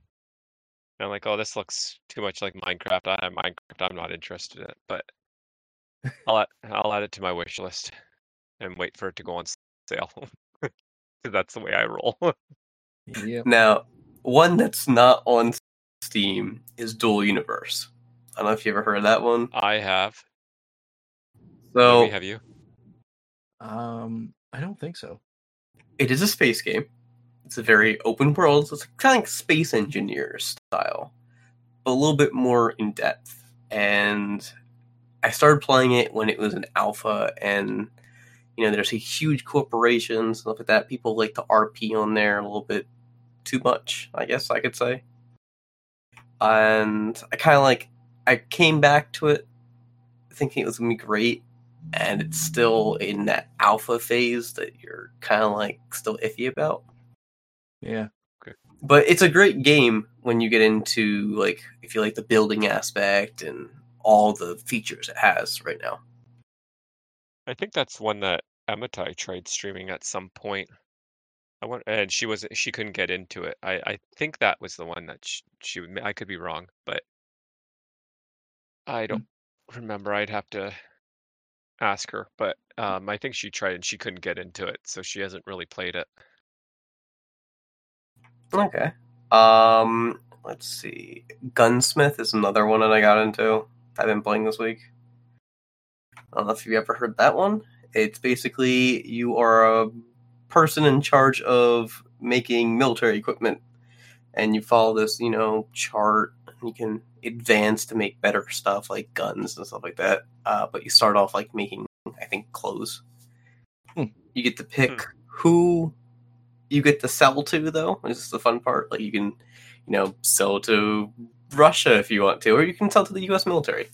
and I'm like, oh, this looks too much like Minecraft. I have Minecraft. I'm not interested in it, but I'll add, I'll add it to my wish list and wait for it to go on sale. <laughs> 'Cause that's the way I roll. <laughs> Yep. Now, one that's not on Steam is Dual Universe. I don't know if you ever heard of that one. I have. So Louis, have you? Um, I don't think so. it is a space game. It's a very open world. So it's kind of like Space Engineer style, but a little bit more in depth. And I started playing it when it was an alpha, and you know, there's a huge corporations stuff like that. People like to RP on there a little bit too much, I guess I could say. And I kind of like I came back to it thinking it was gonna be great, and it's still in that alpha phase that you're kind of like still iffy about. Yeah. Okay. But it's a great game when you get into like if you like the building aspect and all the features it has right now. I think that's one that Amitai tried streaming at some point. I want, and she was she couldn't get into it. I I think that was the one that she, she would- I could be wrong, but I don't remember. I'd have to ask her, but um, I think she tried and she couldn't get into it, so she hasn't really played it. Okay. Um, let's see. Gunsmith is another one that I got into. I've been playing this week. I don't know if you ever heard that one. It's basically you are a person in charge of making military equipment, and you follow this, you know, chart. You can advance to make better stuff like guns and stuff like that. Uh, but you start off like making, I think, clothes. Hmm. You get to pick who you get to sell to though this is the fun part like you can you know sell to russia if you want to or you can sell to the us military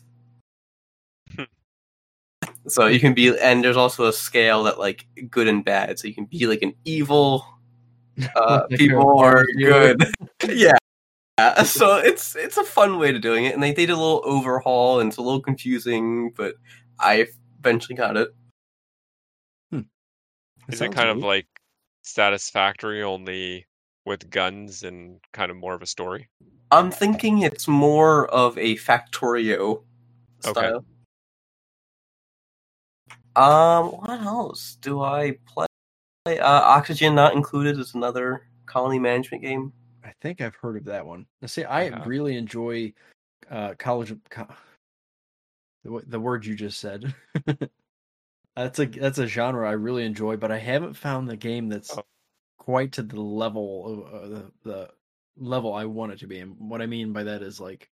so you can be and there's also a scale that like good and bad. So you can be like an evil <laughs> uh people a are good. <laughs> Yeah. So it's it's a fun way to doing it and they did a little overhaul and it's a little confusing but i eventually got it. That Is it sounds kind of like satisfactory only with guns and kind of more of a story? I'm thinking it's more of a Factorio Okay. style. Um, what else do I play? Uh, Oxygen Not Included is another colony management game. I think I've heard of that one. Now, see, I have. really enjoy uh, college. Co- the, the word you just said. <laughs> that's a that's a genre I really enjoy, but I haven't found the game that's Oh. quite to the level of uh, the the level I want it to be. And what I mean by that is like,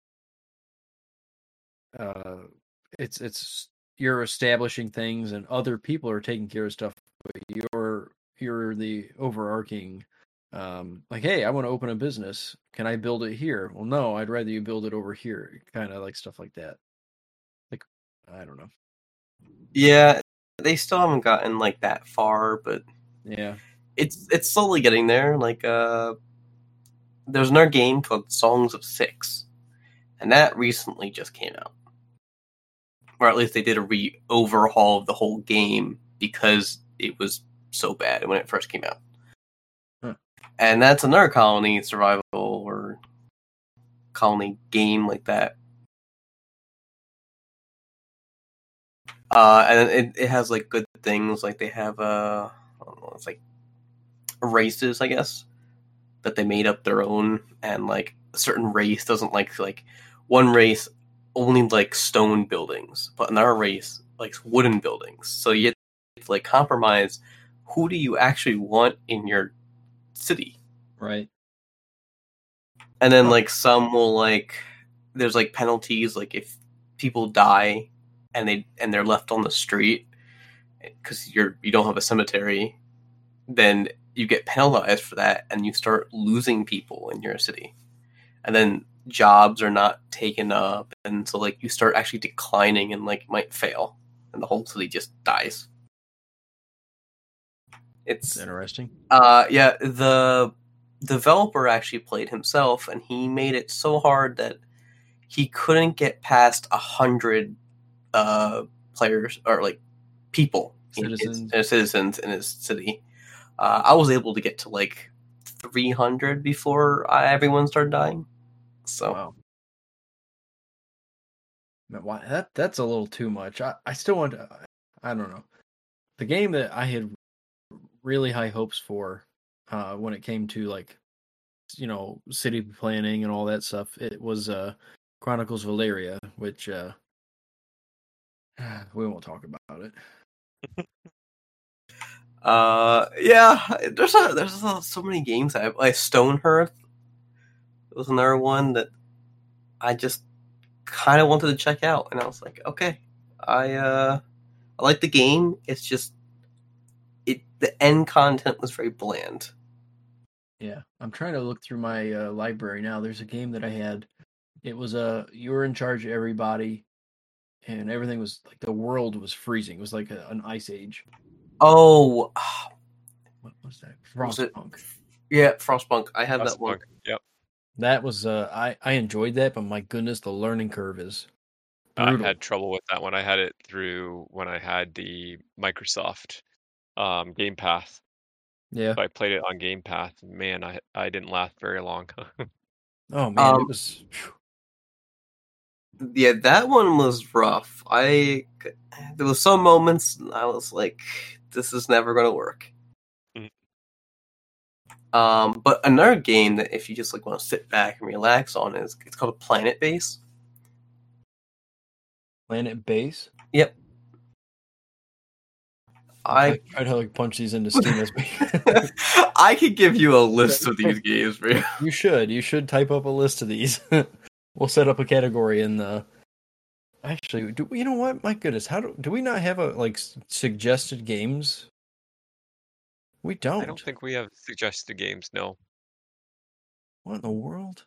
uh, it's it's you're establishing things, and other people are taking care of stuff, but you're you're the overarching um like hey i want to open a business. Can i build it here? Well no i'd rather you build it over here kind of like stuff like that. Like i don't know. Yeah, they still haven't gotten like that far, but yeah. it's it's slowly getting there. Like, uh, there's another game called Songs of Syx, and that recently just came out, or at least they did a re overhaul of the whole game because it was so bad when it first came out. Huh. And that's another colony survival or colony game like that. Uh, and it, it has like good things like they have uh, I don't know, it's like races, I guess, that they made up their own, and like a certain race doesn't like like one race only like stone buildings, but another race like wooden buildings. So you have to like compromise who do you actually want in your city. Right. and then like some will like there's like penalties like if people die and they and they're left on the street eh, because you're you don't have a cemetery then you get penalized for that and you start losing people in your city and then jobs are not taken up and so like you start actually declining and like might fail and the whole city just dies it's interesting. uh, yeah, the developer actually played himself, and he made it so hard that he couldn't get past a hundred uh, players or like people, in his- Citizens. citizens in his city. Uh, I was able to get to like three hundred before I, everyone started dying. So Wow. Man, why that that's a little too much. I, I still want to, I don't know. The game that I had really high hopes for uh when it came to like you know, city planning and all that stuff, it was uh Chronicles of Elyria, which uh <sighs> we won't talk about it. <laughs> Uh, yeah, there's a, there's a, so many games. I have like Stonehearth was another one that I just kind of wanted to check out, and I was like, okay, I uh, I like the game. It's just it the end content was very bland. Yeah, I'm trying to look through my uh, library now. There's a game that I had. It was a uh, you were in charge of everybody, and everything was like the world was freezing. It was like a, an ice age. Oh, What was that? Was it- Frostpunk. yeah, Frostpunk. I have That's that one. fun. Yep. That was uh, I I enjoyed that, but my goodness, the learning curve is I had trouble with that one. I had it through when I had the Microsoft um, Game Pass. Yeah. So I played it on Game Pass. Man, I I didn't last very long. <laughs> Oh man, Um, it was. phew. Yeah, that one was rough. I there was some moments I was like, this is never gonna work. Um, but another game that if you just like want to sit back and relax on is it's called Planet Base. Planet Base. Yep. I I try to like punch these into Steam as we. <laughs> I could give you a list of these games for you. <laughs> you should. You should type up a list of these. <laughs> we'll set up a category in the. Actually, do you know what? My goodness, how do do we not have a like suggested games? We don't. I don't think we have suggested games. No. What in the world?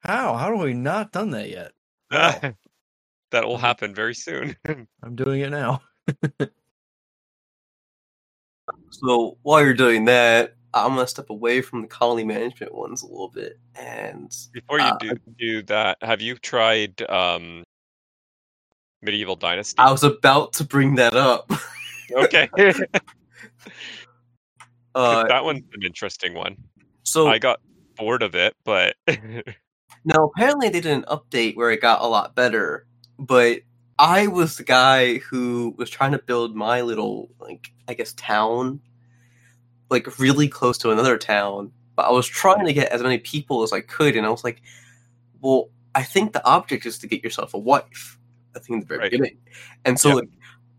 How? How have we not done that yet? Wow. <laughs> that will happen very soon. <laughs> I'm doing it now. <laughs> So while you're doing that, I'm gonna step away from the colony management ones a little bit and Before you Uh, do do that, have you tried um, Medieval Dynasty? I was about to bring that up. Okay, Uh, that one's an interesting one. so I got bored of it, but <laughs> Now, apparently, they did an update where it got a lot better, but I was the guy who was trying to build my little, like, I guess, town, like, really close to another town. But I was trying to get as many people as I could, and I was like, well, I think the object is to get yourself a wife. I think in the very Right. beginning. And so, Yep. like,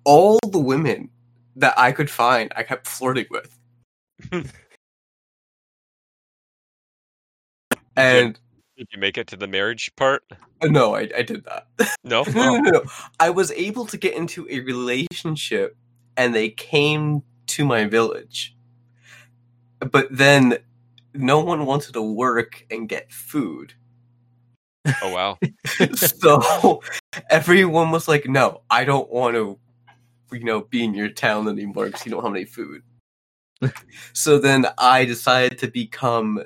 all the women that I could find, I kept flirting with. <laughs> and did you make it to the marriage part? Uh, no, I, I did not. No. <laughs> no, no, oh. no, no. I was able to get into a relationship and they came to my village. But then no one wanted to work and get food. Oh wow. <laughs> so everyone was like, no, I don't want to, you know, be in your town anymore because you don't have any food. <laughs> so then I decided to become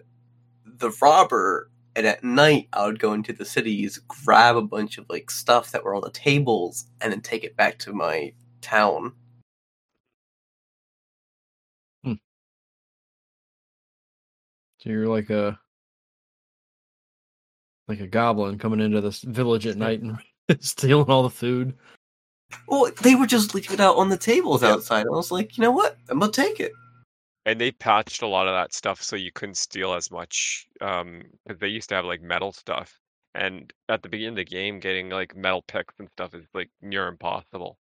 the robber. And at night, I would go into the cities, grab a bunch of like stuff that were on the tables, and then take it back to my town. Hmm. So you're like a like a goblin coming into this village at night and <laughs> stealing all the food. Well, they were just leaving it out on the tables outside. I was like, you know what? I'm gonna take it. And they patched a lot of that stuff so you couldn't steal as much. Um, because they used to have like metal stuff, and at the beginning of the game, getting like metal picks and stuff is like near impossible.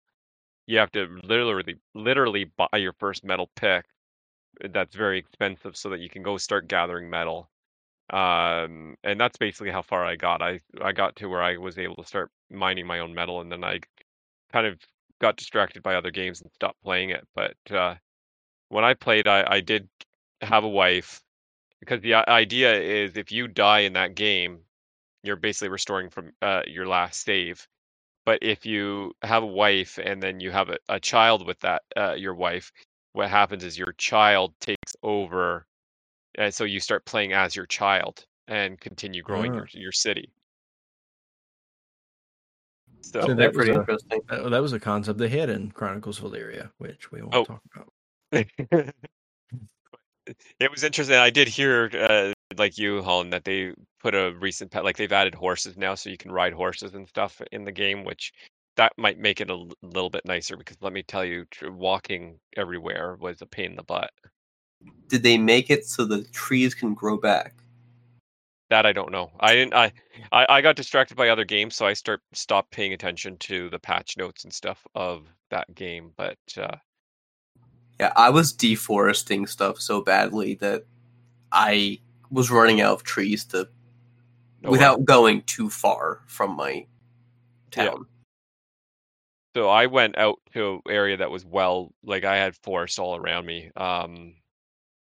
You have to literally, literally buy your first metal pick, that's very expensive so that you can go start gathering metal. Um, and that's basically how far I got. I I got to where I was able to start mining my own metal, and then I kind of got distracted by other games and stopped playing it. But uh, when I played, I, I did have a wife because the idea is if you die in that game, you're basically restoring from uh, your last save. But if you have a wife and then you have a, a child with that uh, your wife, what happens is your child takes over, and so you start playing as your child and continue growing Ah. your your city. So So They're that was pretty a- interesting. That, that was a concept they had in Chronicles of Elyria, which we won't Oh. talk about. <laughs> it was interesting. I did hear, uh, like you, Holland, that they put a recent pet, like they've added horses now, so you can ride horses and stuff in the game, which that might make it a l- little bit nicer. Because let me tell you, tr- walking everywhere was a pain in the butt. Did they make it so the trees can grow back? That I don't know. I didn't. I, I I got distracted by other games, so I start stopped paying attention to the patch notes and stuff of that game. But uh, Yeah, I was deforesting stuff so badly that I was running out of trees to oh well. without going too far from my Yeah. town. So I went out to an area that was well, like I had forest all around me. Um,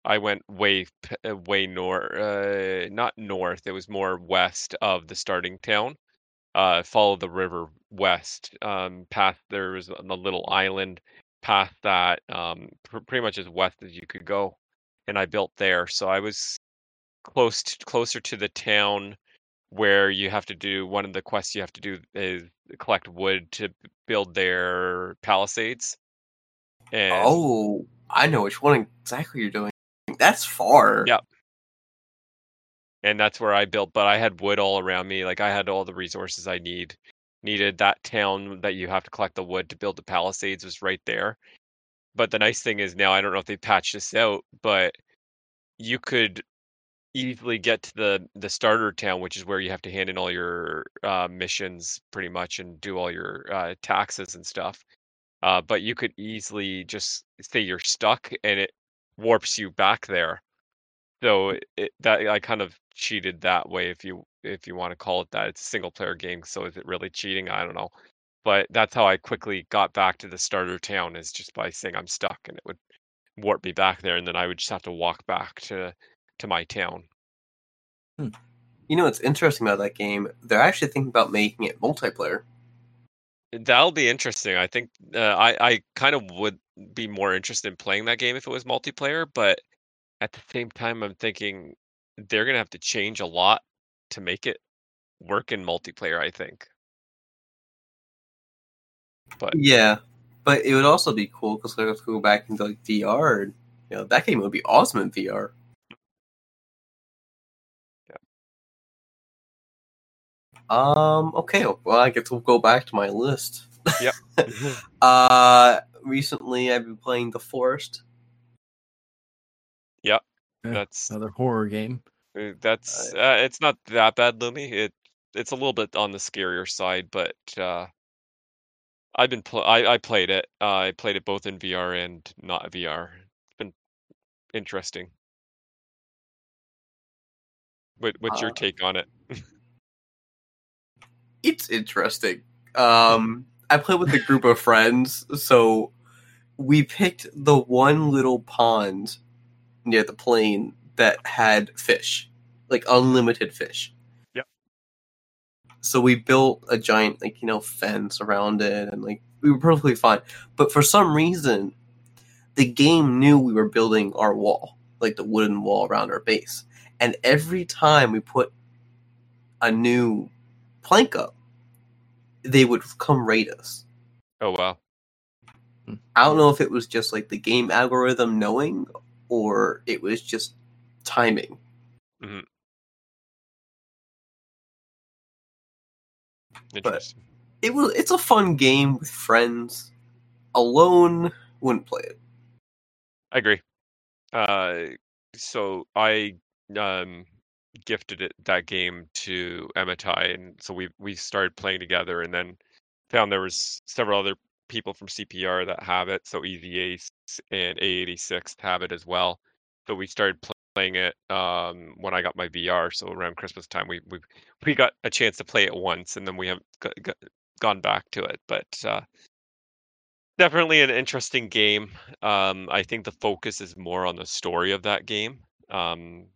I went way, uh, way north, uh, not north. It was more west of the starting town. Uh, followed the river west. Um, past there was a little island. Past that, um, pr- pretty much as west as you could go, and I built there. So I was close, to, closer to the town where you have to do one of the quests you have to do is collect wood to build their palisades. And Oh, I know which one exactly you're doing. That's far. Yeah. and that's where I built, but I had wood all around me. Like I had all the resources I need needed. That town that you have to collect the wood to build the palisades was right there. But the nice thing is now I don't know if they patched this out, but you could easily get to the the starter town, which is where you have to hand in all your uh, missions pretty much and do all your uh, taxes and stuff. Uh, but you could easily just say you're stuck and it warps you back there. So it, it, that I kind of cheated that way, if you if you want to call it that. It's a single player game, so is it really cheating? I don't know. But that's how I quickly got back to the starter town is just by saying I'm stuck, and it would warp me back there, and then I would just have to walk back to to my town. Hmm. You know what's interesting about that game? They're actually thinking about making it multiplayer. That'll be interesting. I think uh, I I kind of would be more interested in playing that game if it was multiplayer, but at the same time, I'm thinking they're gonna have to change a lot to make it work in multiplayer. I think. But Yeah, but it would also be cool because let's go back into like VR. And, you know, that game would be awesome in VR. Um. Okay. Well, I guess we'll go back to my list. Yep. <laughs> Uh, recently I've been playing The Forest. Yeah, that's another horror game. uh, that's uh, it's not that bad, Lumi. It it's a little bit on the scarier side, but uh, I've been pl- I I played it. Uh, I played it both in VR and not VR. It's been interesting. What what's your Uh, take on it? It's interesting. Um, I played with a group of friends, so we picked the one little pond near the plane that had fish, like unlimited fish. Yep. So we built a giant, like you know, fence around it, and like we were perfectly fine. But for some reason, the game knew we were building our wall, like the wooden wall around our base, and every time we put a new plank up, they would come raid us. Oh wow. I don't know if it was just like the game algorithm knowing or it was just timing. Interesting. It was it's a fun game with friends. Alone wouldn't play it. I agree. Uh, so I um gifted it that game to Amitai, and so we we started playing together, and then found there was several other people from CPR that have it. So Ace and A86 have it as well. So we started pl- playing it um, when I got my VR. So around Christmas time, we we we got a chance to play it once, and then we got, gone back to it. But uh, definitely an interesting game. Um, I think the focus is more on the story of that game. Um,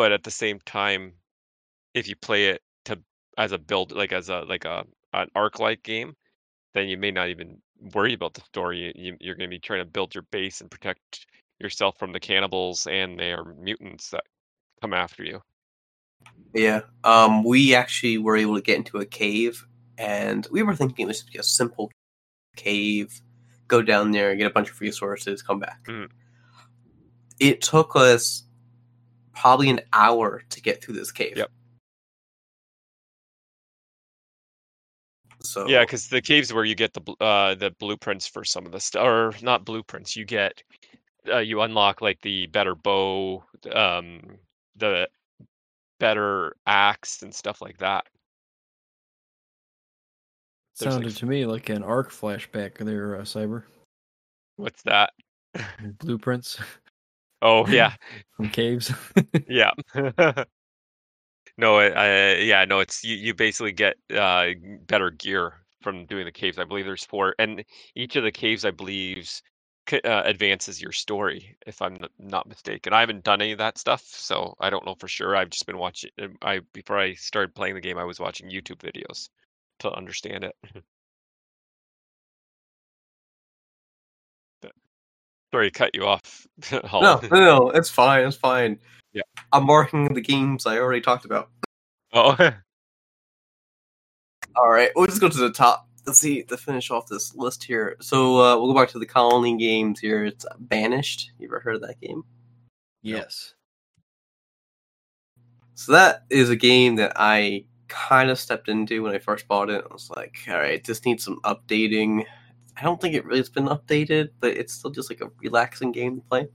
but at the same time, if you play it to as a build, like as a like a an ARK like game, then you may not even worry about the story. You, you're going to be trying to build your base and protect yourself from the cannibals and their mutants that come after you. Yeah. Um, we actually were able to get into a cave, and we were thinking it was just a simple cave. Go down there, get a bunch of resources, come back. Mm. It took us probably an hour to get through this cave. Yep. So Yeah, because the caves where you get the uh the blueprints for some of the stuff, or not blueprints, you get uh, you unlock like the better bow, um, the better axe and stuff like that. There's, like, Sounded to me like an ARK flashback there, uh, Cyber. What's that? Blueprints <laughs> Oh yeah, <laughs> from caves. <laughs> yeah. <laughs> no, I, I yeah no, it's you. You basically get uh better gear from doing the caves. I believe there's four, and each of the caves, I believe, uh, advances your story. If I'm not mistaken, I haven't done any of that stuff, so I don't know for sure. I've just been watching. um, I before I started playing the game, I was watching YouTube videos to understand it. Sorry, to cut you off. <laughs> no, no, no, it's fine. It's fine. Yeah. I'm marking the games I already talked about. Oh, All right, we'll just go to the top. Let's see to finish off this list here. So uh, we'll go back to the colony games here. It's Banished. You ever heard of that game? yes. So that is a game that I kind of stepped into when I first bought it. I was like, all right, this needs some updating. I don't think it really has been updated, but it's still just like a relaxing game to play.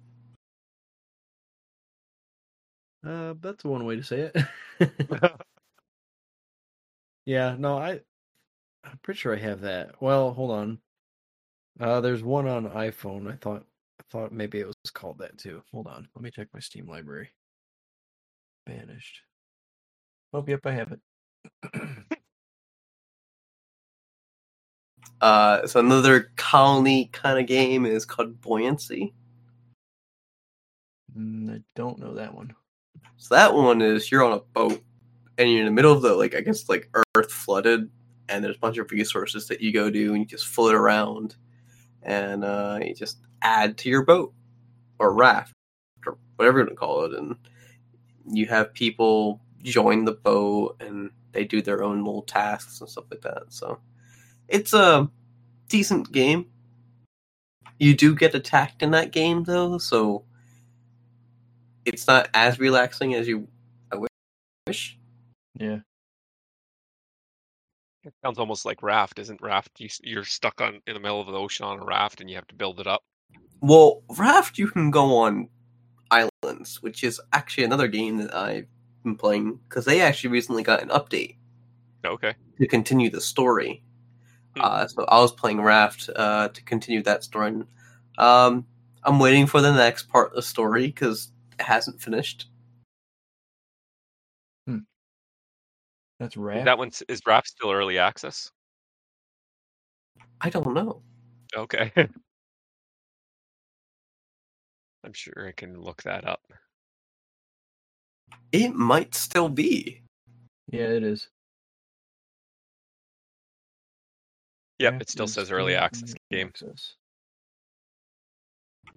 Uh, that's one way to say it. <laughs> yeah, no, I, I'm pretty sure I have that. Well, hold on. Uh, there's one on iPhone. I thought, I thought maybe it was called that too. Hold on, let me check my Steam library. Banished. Oh, yep, I have it. <clears throat> Uh, so another colony kind of game is called Buoyancy. Mm, I don't know that one. So that one is you're on a boat and you're in the middle of the like I guess like Earth flooded, and there's a bunch of resources that you go do and you just float around, and uh, you just add to your boat or raft or whatever you want to call it, and you have people join the boat and they do their own little tasks and stuff like that. So it's a decent game. You do get attacked in that game though, so it's not as relaxing as you I wish. Yeah. It sounds almost like raft, isn't raft? You, s- you're stuck on in the middle of the ocean on a raft, and you have to build it up. Well, Raft you can go on islands, which is actually another game that I've been playing because they actually recently got an update Okay. to continue the story. Hmm. Uh, so I was playing Raft uh, to continue that story. And, um, I'm waiting for the next part of the story because it hasn't finished. That's Is rad. That one is raft still early access. I don't know. Okay. <laughs> I'm sure I can look that up. It might still be. yeah, it is. Yep, it still says early access early game. access.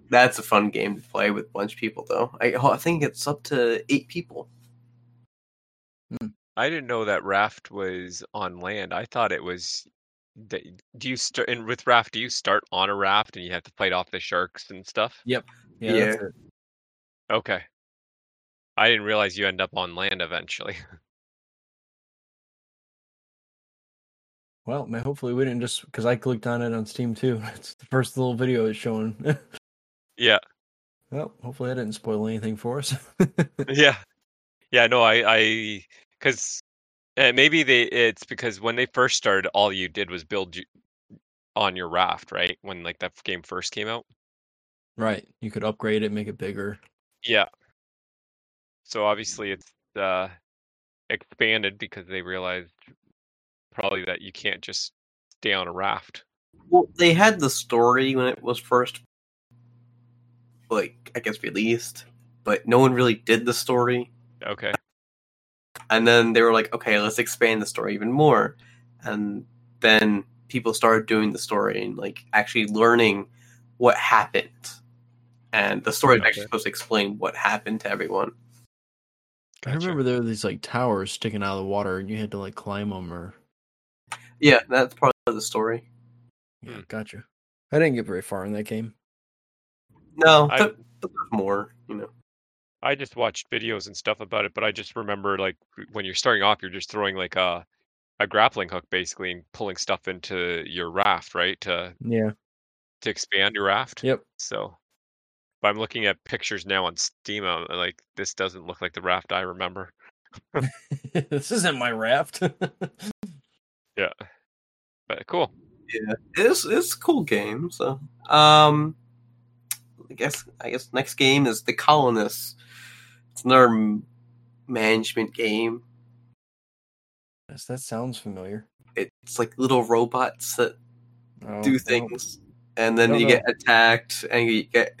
That's a fun game to play with a bunch of people, though. I, oh, I think it's up to eight people. Hmm. I didn't know that raft was on land. I thought it was. Do you start and with raft? Do you start on a raft and you have to fight off the sharks and stuff? Yeah, Yeah. that's it. Okay. I didn't realize you end up on land eventually. <laughs> Well, hopefully we didn't just because I clicked on it on Steam too. <laughs> It's the first little video it's showing. <laughs> yeah, well, hopefully I didn't spoil anything for us. <laughs> yeah, yeah. No, I, I, because Uh, maybe they it's because when they first started, all you did was build you, on your raft, right? When like that game first came out. Right. You could upgrade it, make it bigger. Yeah. So obviously it's uh expanded because they realized probably that you can't just stay on a raft. Well, they had the story when it was first, like I guess released, but no one really did the story. Okay. And then they were like, okay, let's expand the story even more. And then people started doing the story and like actually learning what happened. And the story is actually supposed to explain what happened to everyone. I remember there were these like towers sticking out of the water, and you had to like climb them. Or Yeah, that's part of the story. yeah, Hmm. gotcha. I didn't get very far in that game. No, I- but, but there's more, you know. I just watched videos and stuff about it, but I just remember like when you're starting off, you're just throwing like a a grappling hook basically and pulling stuff into your raft, right? To Yeah. to expand your raft. Yep. So, but I'm looking at pictures now on Steam. I'm like, this doesn't look like the raft I remember. <laughs> this isn't my raft. <laughs> But cool. Yeah, it's it's a cool game. So, um, I guess I guess next game is the Colonists. It's another m- management game. yes, that sounds familiar. It's like little robots that Oh, do well, things, and then you know. get attacked, and you get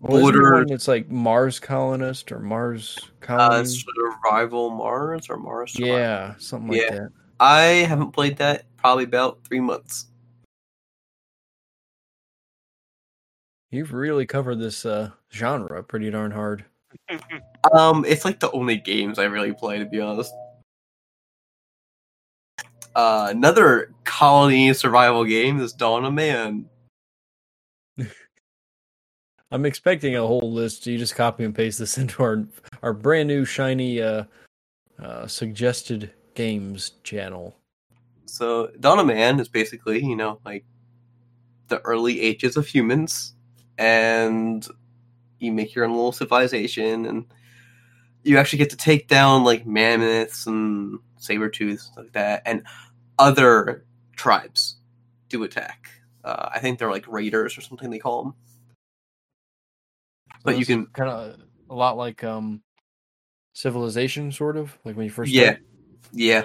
Well, isn't Border- one like Mars colonist or Mars uh, colony. Survival Mars or Mars. Survival. yeah, something like Yeah. that. I haven't played that probably about three months. You've really covered this uh, genre pretty darn hard. <laughs> Um, it's like the only games I really play, to be honest. Uh, another colony survival game is Dawn of Man. <laughs> I'm expecting a whole list. You just copy and paste this <laughs> into our our brand new shiny uh, uh, suggested games channel. So of Man is basically, you know, like the early ages of humans, and you make your own little civilization, and you actually get to take down like mammoths and saber tooths like that, and other tribes do attack. Uh, I think they're like raiders or something they call them. But you can, kind of a lot like um, Civilization, sort of like when you first yeah. Yeah.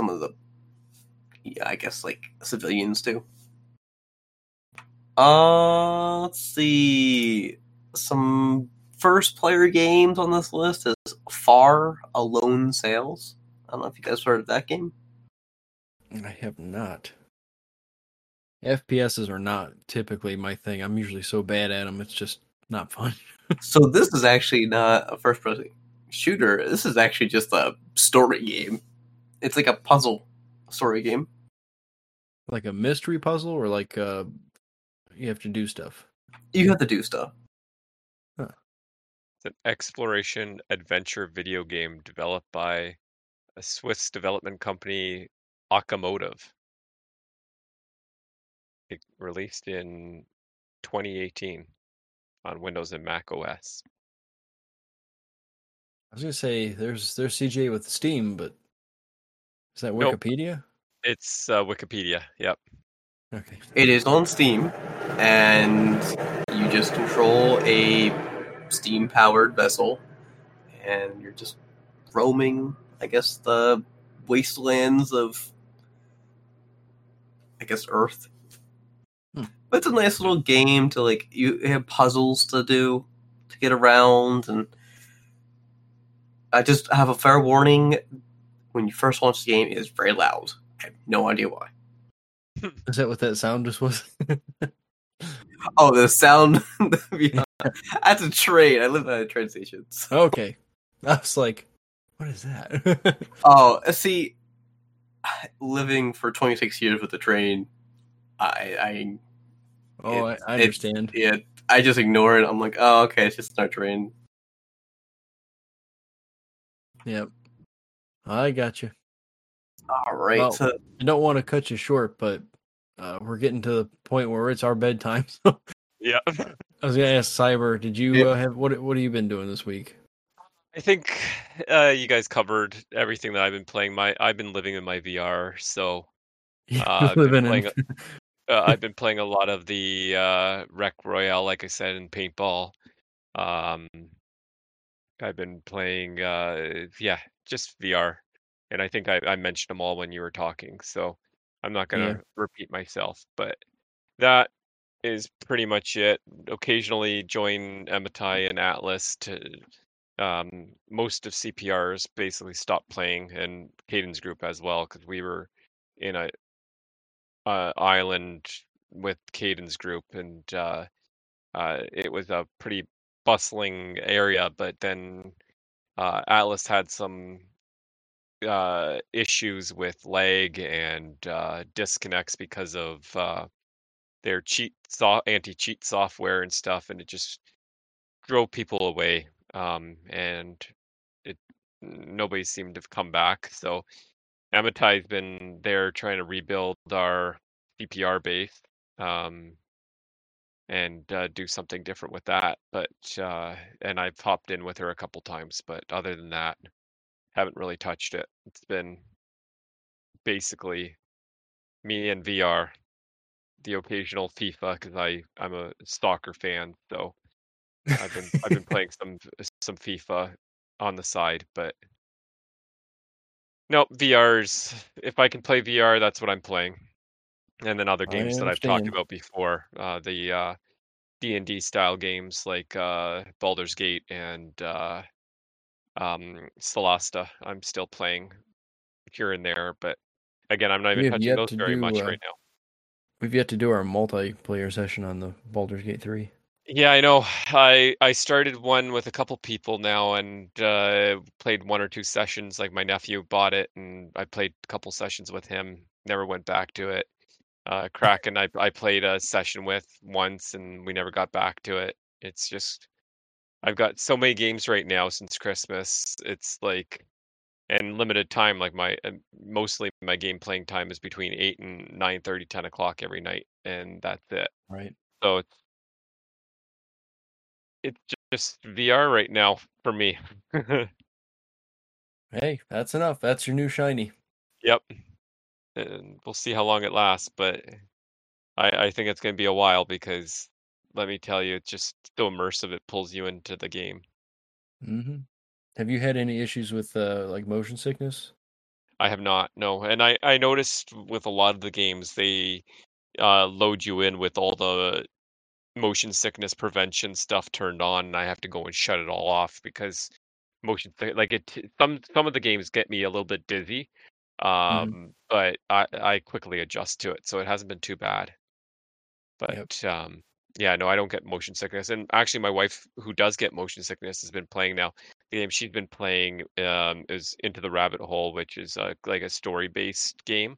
Some of the, yeah, I guess like civilians too. Uh, let's see. Some first player games on this list is FAR: Lone Sails. I don't know if you guys heard of that game. I have not. FPSs are not typically my thing. I'm usually so bad at them; it's just not fun. <laughs> So this is actually not a first person shooter. This is actually just a story game. It's like a puzzle story game. like a mystery puzzle, or like uh, you have to do stuff. You have to do stuff. It's an exploration adventure video game developed by a Swiss development company, Okomotive. It released in 2018 on Windows and Mac OS. I was gonna say there's there's CGA with Steam, but is that Nope. Wikipedia? It's uh, Wikipedia. Yep. Okay. It is on Steam, and you just control a steam powered vessel, and you're just roaming, I guess, the wastelands of, I guess, Earth. It's a nice little game to, like, you have puzzles to do to get around, and I just have a fair warning when you first launch the game, it is very loud. I have no idea why. <laughs> Is that what that sound just was? <laughs> Oh, the sound. <laughs> That's uh, a train. I live at a train station. So- okay. I was like, what is that? Oh, uh, see, living for 26 years with the train, I, I, oh, I, I it's- understand. yeah, I just ignore it. I'm like, oh, okay, it's just our train. Yep. I got you. All right. Well- so, I don't want to cut you short, but uh, we're getting to the point where it's our bedtime. <laughs> So Yeah. <laughs> I was gonna ask Cyber. Did you Yeah. uh, have what? What have you been doing this week? I think uh, you guys covered everything that I've been playing. My I've been living in my VR, so <laughs> You Uh, I've been living playing in. Uh, I've <laughs> been playing a lot of the uh, Rec Royale, like I said, in paintball. Um, I've been playing, uh, yeah, just VR, and I think I, I mentioned them all when you were talking, so I'm not gonna Yeah. repeat myself. But that is pretty much it. Occasionally join Amitai and Atlas to. Um, most of CPRs basically stopped playing, and Caden's group as well, because we were in a uh, island with Caden's group, and uh, uh, it was a pretty bustling area. But then uh, Atlas had some uh, issues with lag and uh, disconnects because of their cheat so- anti-cheat software and stuff, and it just drove people away. Um, and it nobody seemed to come back. So Amitai's been there trying to rebuild our CPR base um, and uh, do something different with that. But uh, and I've hopped in with her a couple times, but other than that, haven't really touched it. It's been basically me and VR, the occasional FIFA because I I'm a soccer fan, so I've been I've been <laughs> playing some some FIFA on the side, but no VR's. If I can play VR, that's what I'm playing. And then other games that I've talked about before, uh, the uh, D and D style games like uh, Baldur's Gate and uh, um, Solasta. I'm still playing here and there, but again, I'm not even touching those to very do, much uh, right now. We've yet to do our multiplayer session on the Baldur's Gate three. Yeah, I know. I I started one with a couple people now and uh, played one or two sessions. Like my nephew bought it, and I played a couple sessions with him. Never went back to it. Uh, <laughs> Kraken, I I played a session with once, and we never got back to it. It's just I've got so many games right now since Christmas. It's like and limited time. Like my mostly my game playing time is between eight and nine thirty, ten o'clock every night, and that's it. Right. So it's it's just VR right now for me. <laughs> Hey, that's enough. That's your new shiny. Yep. And we'll see how long it lasts, but I I think it's going to be a while because let me tell you, it's just so immersive. It pulls you into the game. hmm Have you had any issues with uh, like motion sickness? I have not, no. And I I noticed with a lot of the games they uh load you in with all the motion sickness prevention stuff turned on, and I have to go and shut it all off because motion like it some some of the games get me a little bit dizzy. Um, but I I quickly adjust to it, so it hasn't been too bad. But um yeah, no, I don't get motion sickness. And actually my wife who does get motion sickness has been playing now. The game she's been playing um is Into the Rabbit Hole, which is uh, like a story-based game.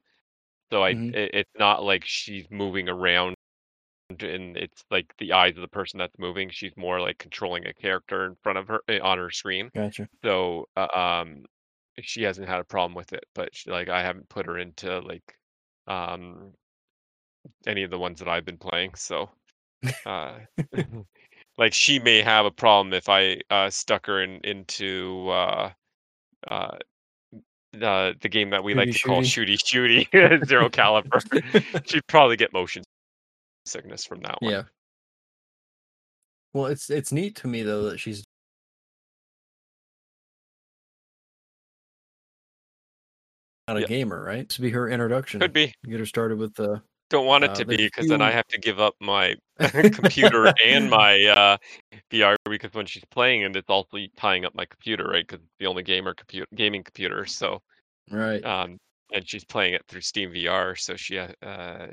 So I Mhm. it, it's not like she's moving around and it's like the eyes of the person that's moving. She's more like controlling a character in front of her eh, on her screen. Gotcha. So uh, um she hasn't had a problem with it, but she, like I haven't put her into like um any of the ones that I've been playing. So uh <laughs> <laughs> like she may have a problem if I uh stuck her in into uh uh the the game that we like to Shooty call shooty shooty <laughs> zero caliber. She'd probably get motion sickness from that one. Yeah. Well, it's it's neat to me though that she's not a Yeah. gamer, right? To be her introduction. Could be. Get her started with uh Don't want it Uh, to be because then I have to give up my <laughs> <laughs> computer and <laughs> my uh, VR because when she's playing and it's also tying up my computer, right? Because the only gamer computer gaming computer. So right. um, and she's playing it through Steam VR, so she uh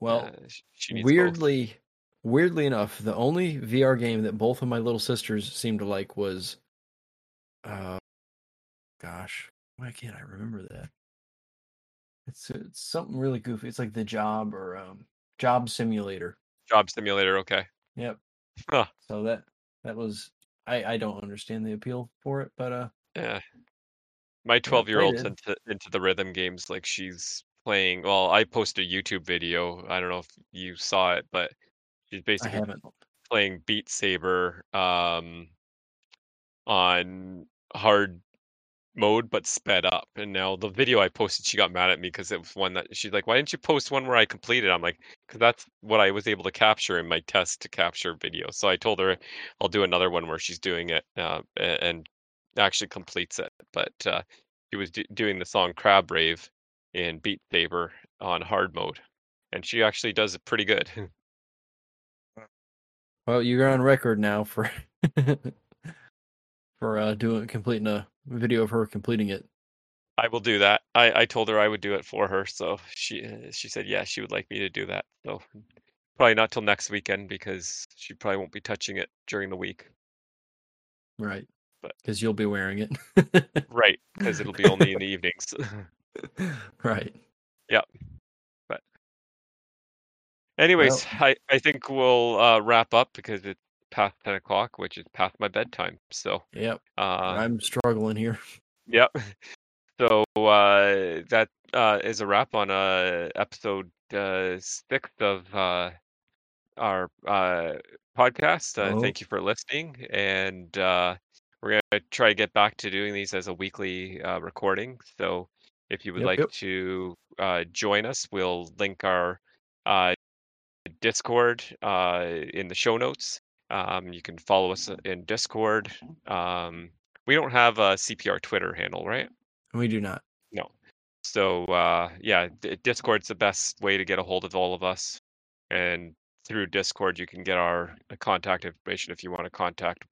well, she needs both. weirdly weirdly enough, the only VR game that both of my little sisters seemed to like was uh gosh, why can't I remember that? It's it's something really goofy. It's like the job or um job simulator. Job Simulator. Okay. Yep. Huh. So that that was I I don't understand the appeal for it, but uh Yeah. My 12 year old's into into the rhythm games. Like she's playing. Well, I posted a YouTube video. I don't know if you saw it, but She's basically playing Beat Saber um, on hard mode but sped up. And now the video I posted, she got mad at me because it was one that she's like, "Why didn't you post one where I completed?" I'm like, "Because that's what I was able to capture in my test to capture video." So I told her I'll do another one where she's doing it uh, and actually completes it. But uh, she was doing the song Crab Rave in Beat Saber on hard mode, and she actually does it pretty good. <laughs> Well, you're on record now for <laughs> for uh doing completing a video of her completing it. I will do that. I, I told her I would do it for her, so she uh, she said yeah she would like me to do that. So probably not till next weekend because she probably won't be touching it during the week. Right. But- Because you'll be wearing it. Right, because it'll be only in the evenings. <laughs> right. Yep. But anyways, I, I think we'll uh, wrap up because it's past ten o'clock, which is past my bedtime. So Yep. uh, I'm struggling here. Yep. <laughs> So uh, that uh, is a wrap on uh, episode uh, six of uh, our uh, podcast. Uh, Oh. Thank you for listening, and uh, we're gonna try to get back to doing these as a weekly uh, recording. So if you would Yep, like yep. to uh, join us, we'll link our uh, Discord uh, in the show notes. Um, you can follow us in Discord. Um, we don't have a CPR Twitter handle, right? We do not. No. So uh, yeah, D- Discord's the best way to get a hold of all of us, and through Discord you can get our uh, contact information if you want to contact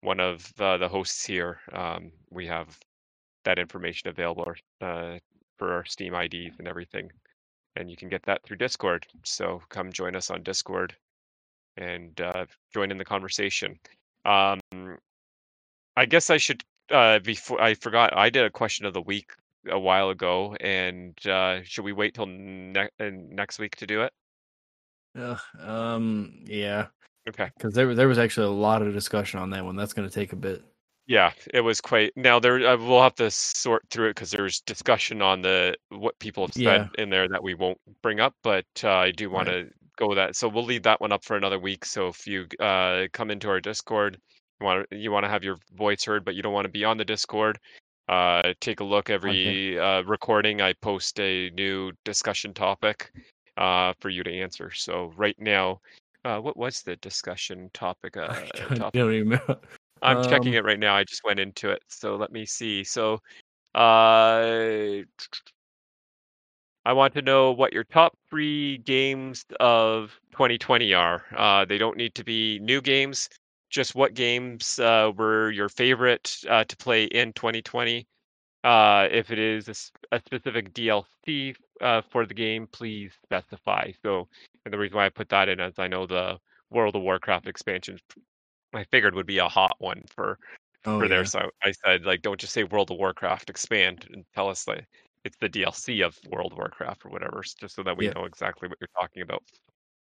one of uh, the hosts here. Um, we have that information available uh, for our Steam IDs and everything, and you can get that through Discord. So come join us on Discord and uh, join in the conversation. Um, I guess I should uh, before I forgot. I did a question of the week a while ago, and uh, should we wait till ne- uh, next week to do it? Ugh, um. Yeah. Okay. Because there there was actually a lot of discussion on that one. That's going to take a bit. Yeah, it was quite. Now there, uh, we'll have to sort through it because there's discussion on the what people have said Yeah. in there that we won't bring up, but uh, I do want to go with that. So we'll leave that one up for another week. So if you uh, come into our Discord, you want to you want to have your voice heard, but you don't want to be on the Discord. Uh, take a look every uh, recording. I post a new discussion topic uh, for you to answer. So right now, uh, what was the discussion topic? <laughs> Uh, I don't, topic? don't know. I'm checking Um, it right now. I just went into it. So let me see. So uh I want to know what your top three games of 2020 are. Uh, they don't need to be new games. Just what games uh, were your favorite uh, to play in 2020? Uh, if it is a specific DLC uh, for the game, please specify. So, and the reason why I put that in is I know the World of Warcraft expansion I figured would be a hot one for Oh, for yeah. there. So I said like, don't just say World of Warcraft, expand and tell us like it's the DLC of World of Warcraft or whatever, just so that we Yeah. know exactly what you're talking about.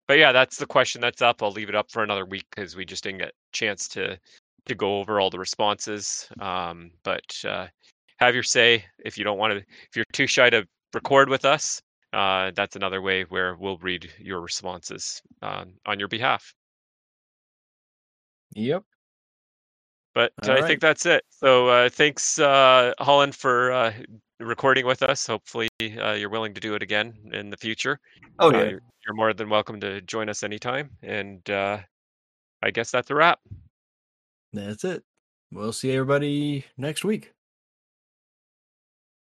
But yeah, that's the question that's up. I'll leave it up for another week because we just didn't get a chance to to go over all the responses. Um, but uh, have your say. If you don't want to, if you're too shy to record with us, uh, that's another way where we'll read your responses um, on your behalf. Yep. But All I right. think that's it. So uh, thanks, uh, Holland, for uh, recording with us. Hopefully, uh, you're willing to do it again in the future. Oh Uh, yeah. you're, you're more than welcome to join us anytime. And uh, I guess that's a wrap. That's it. We'll see everybody next week.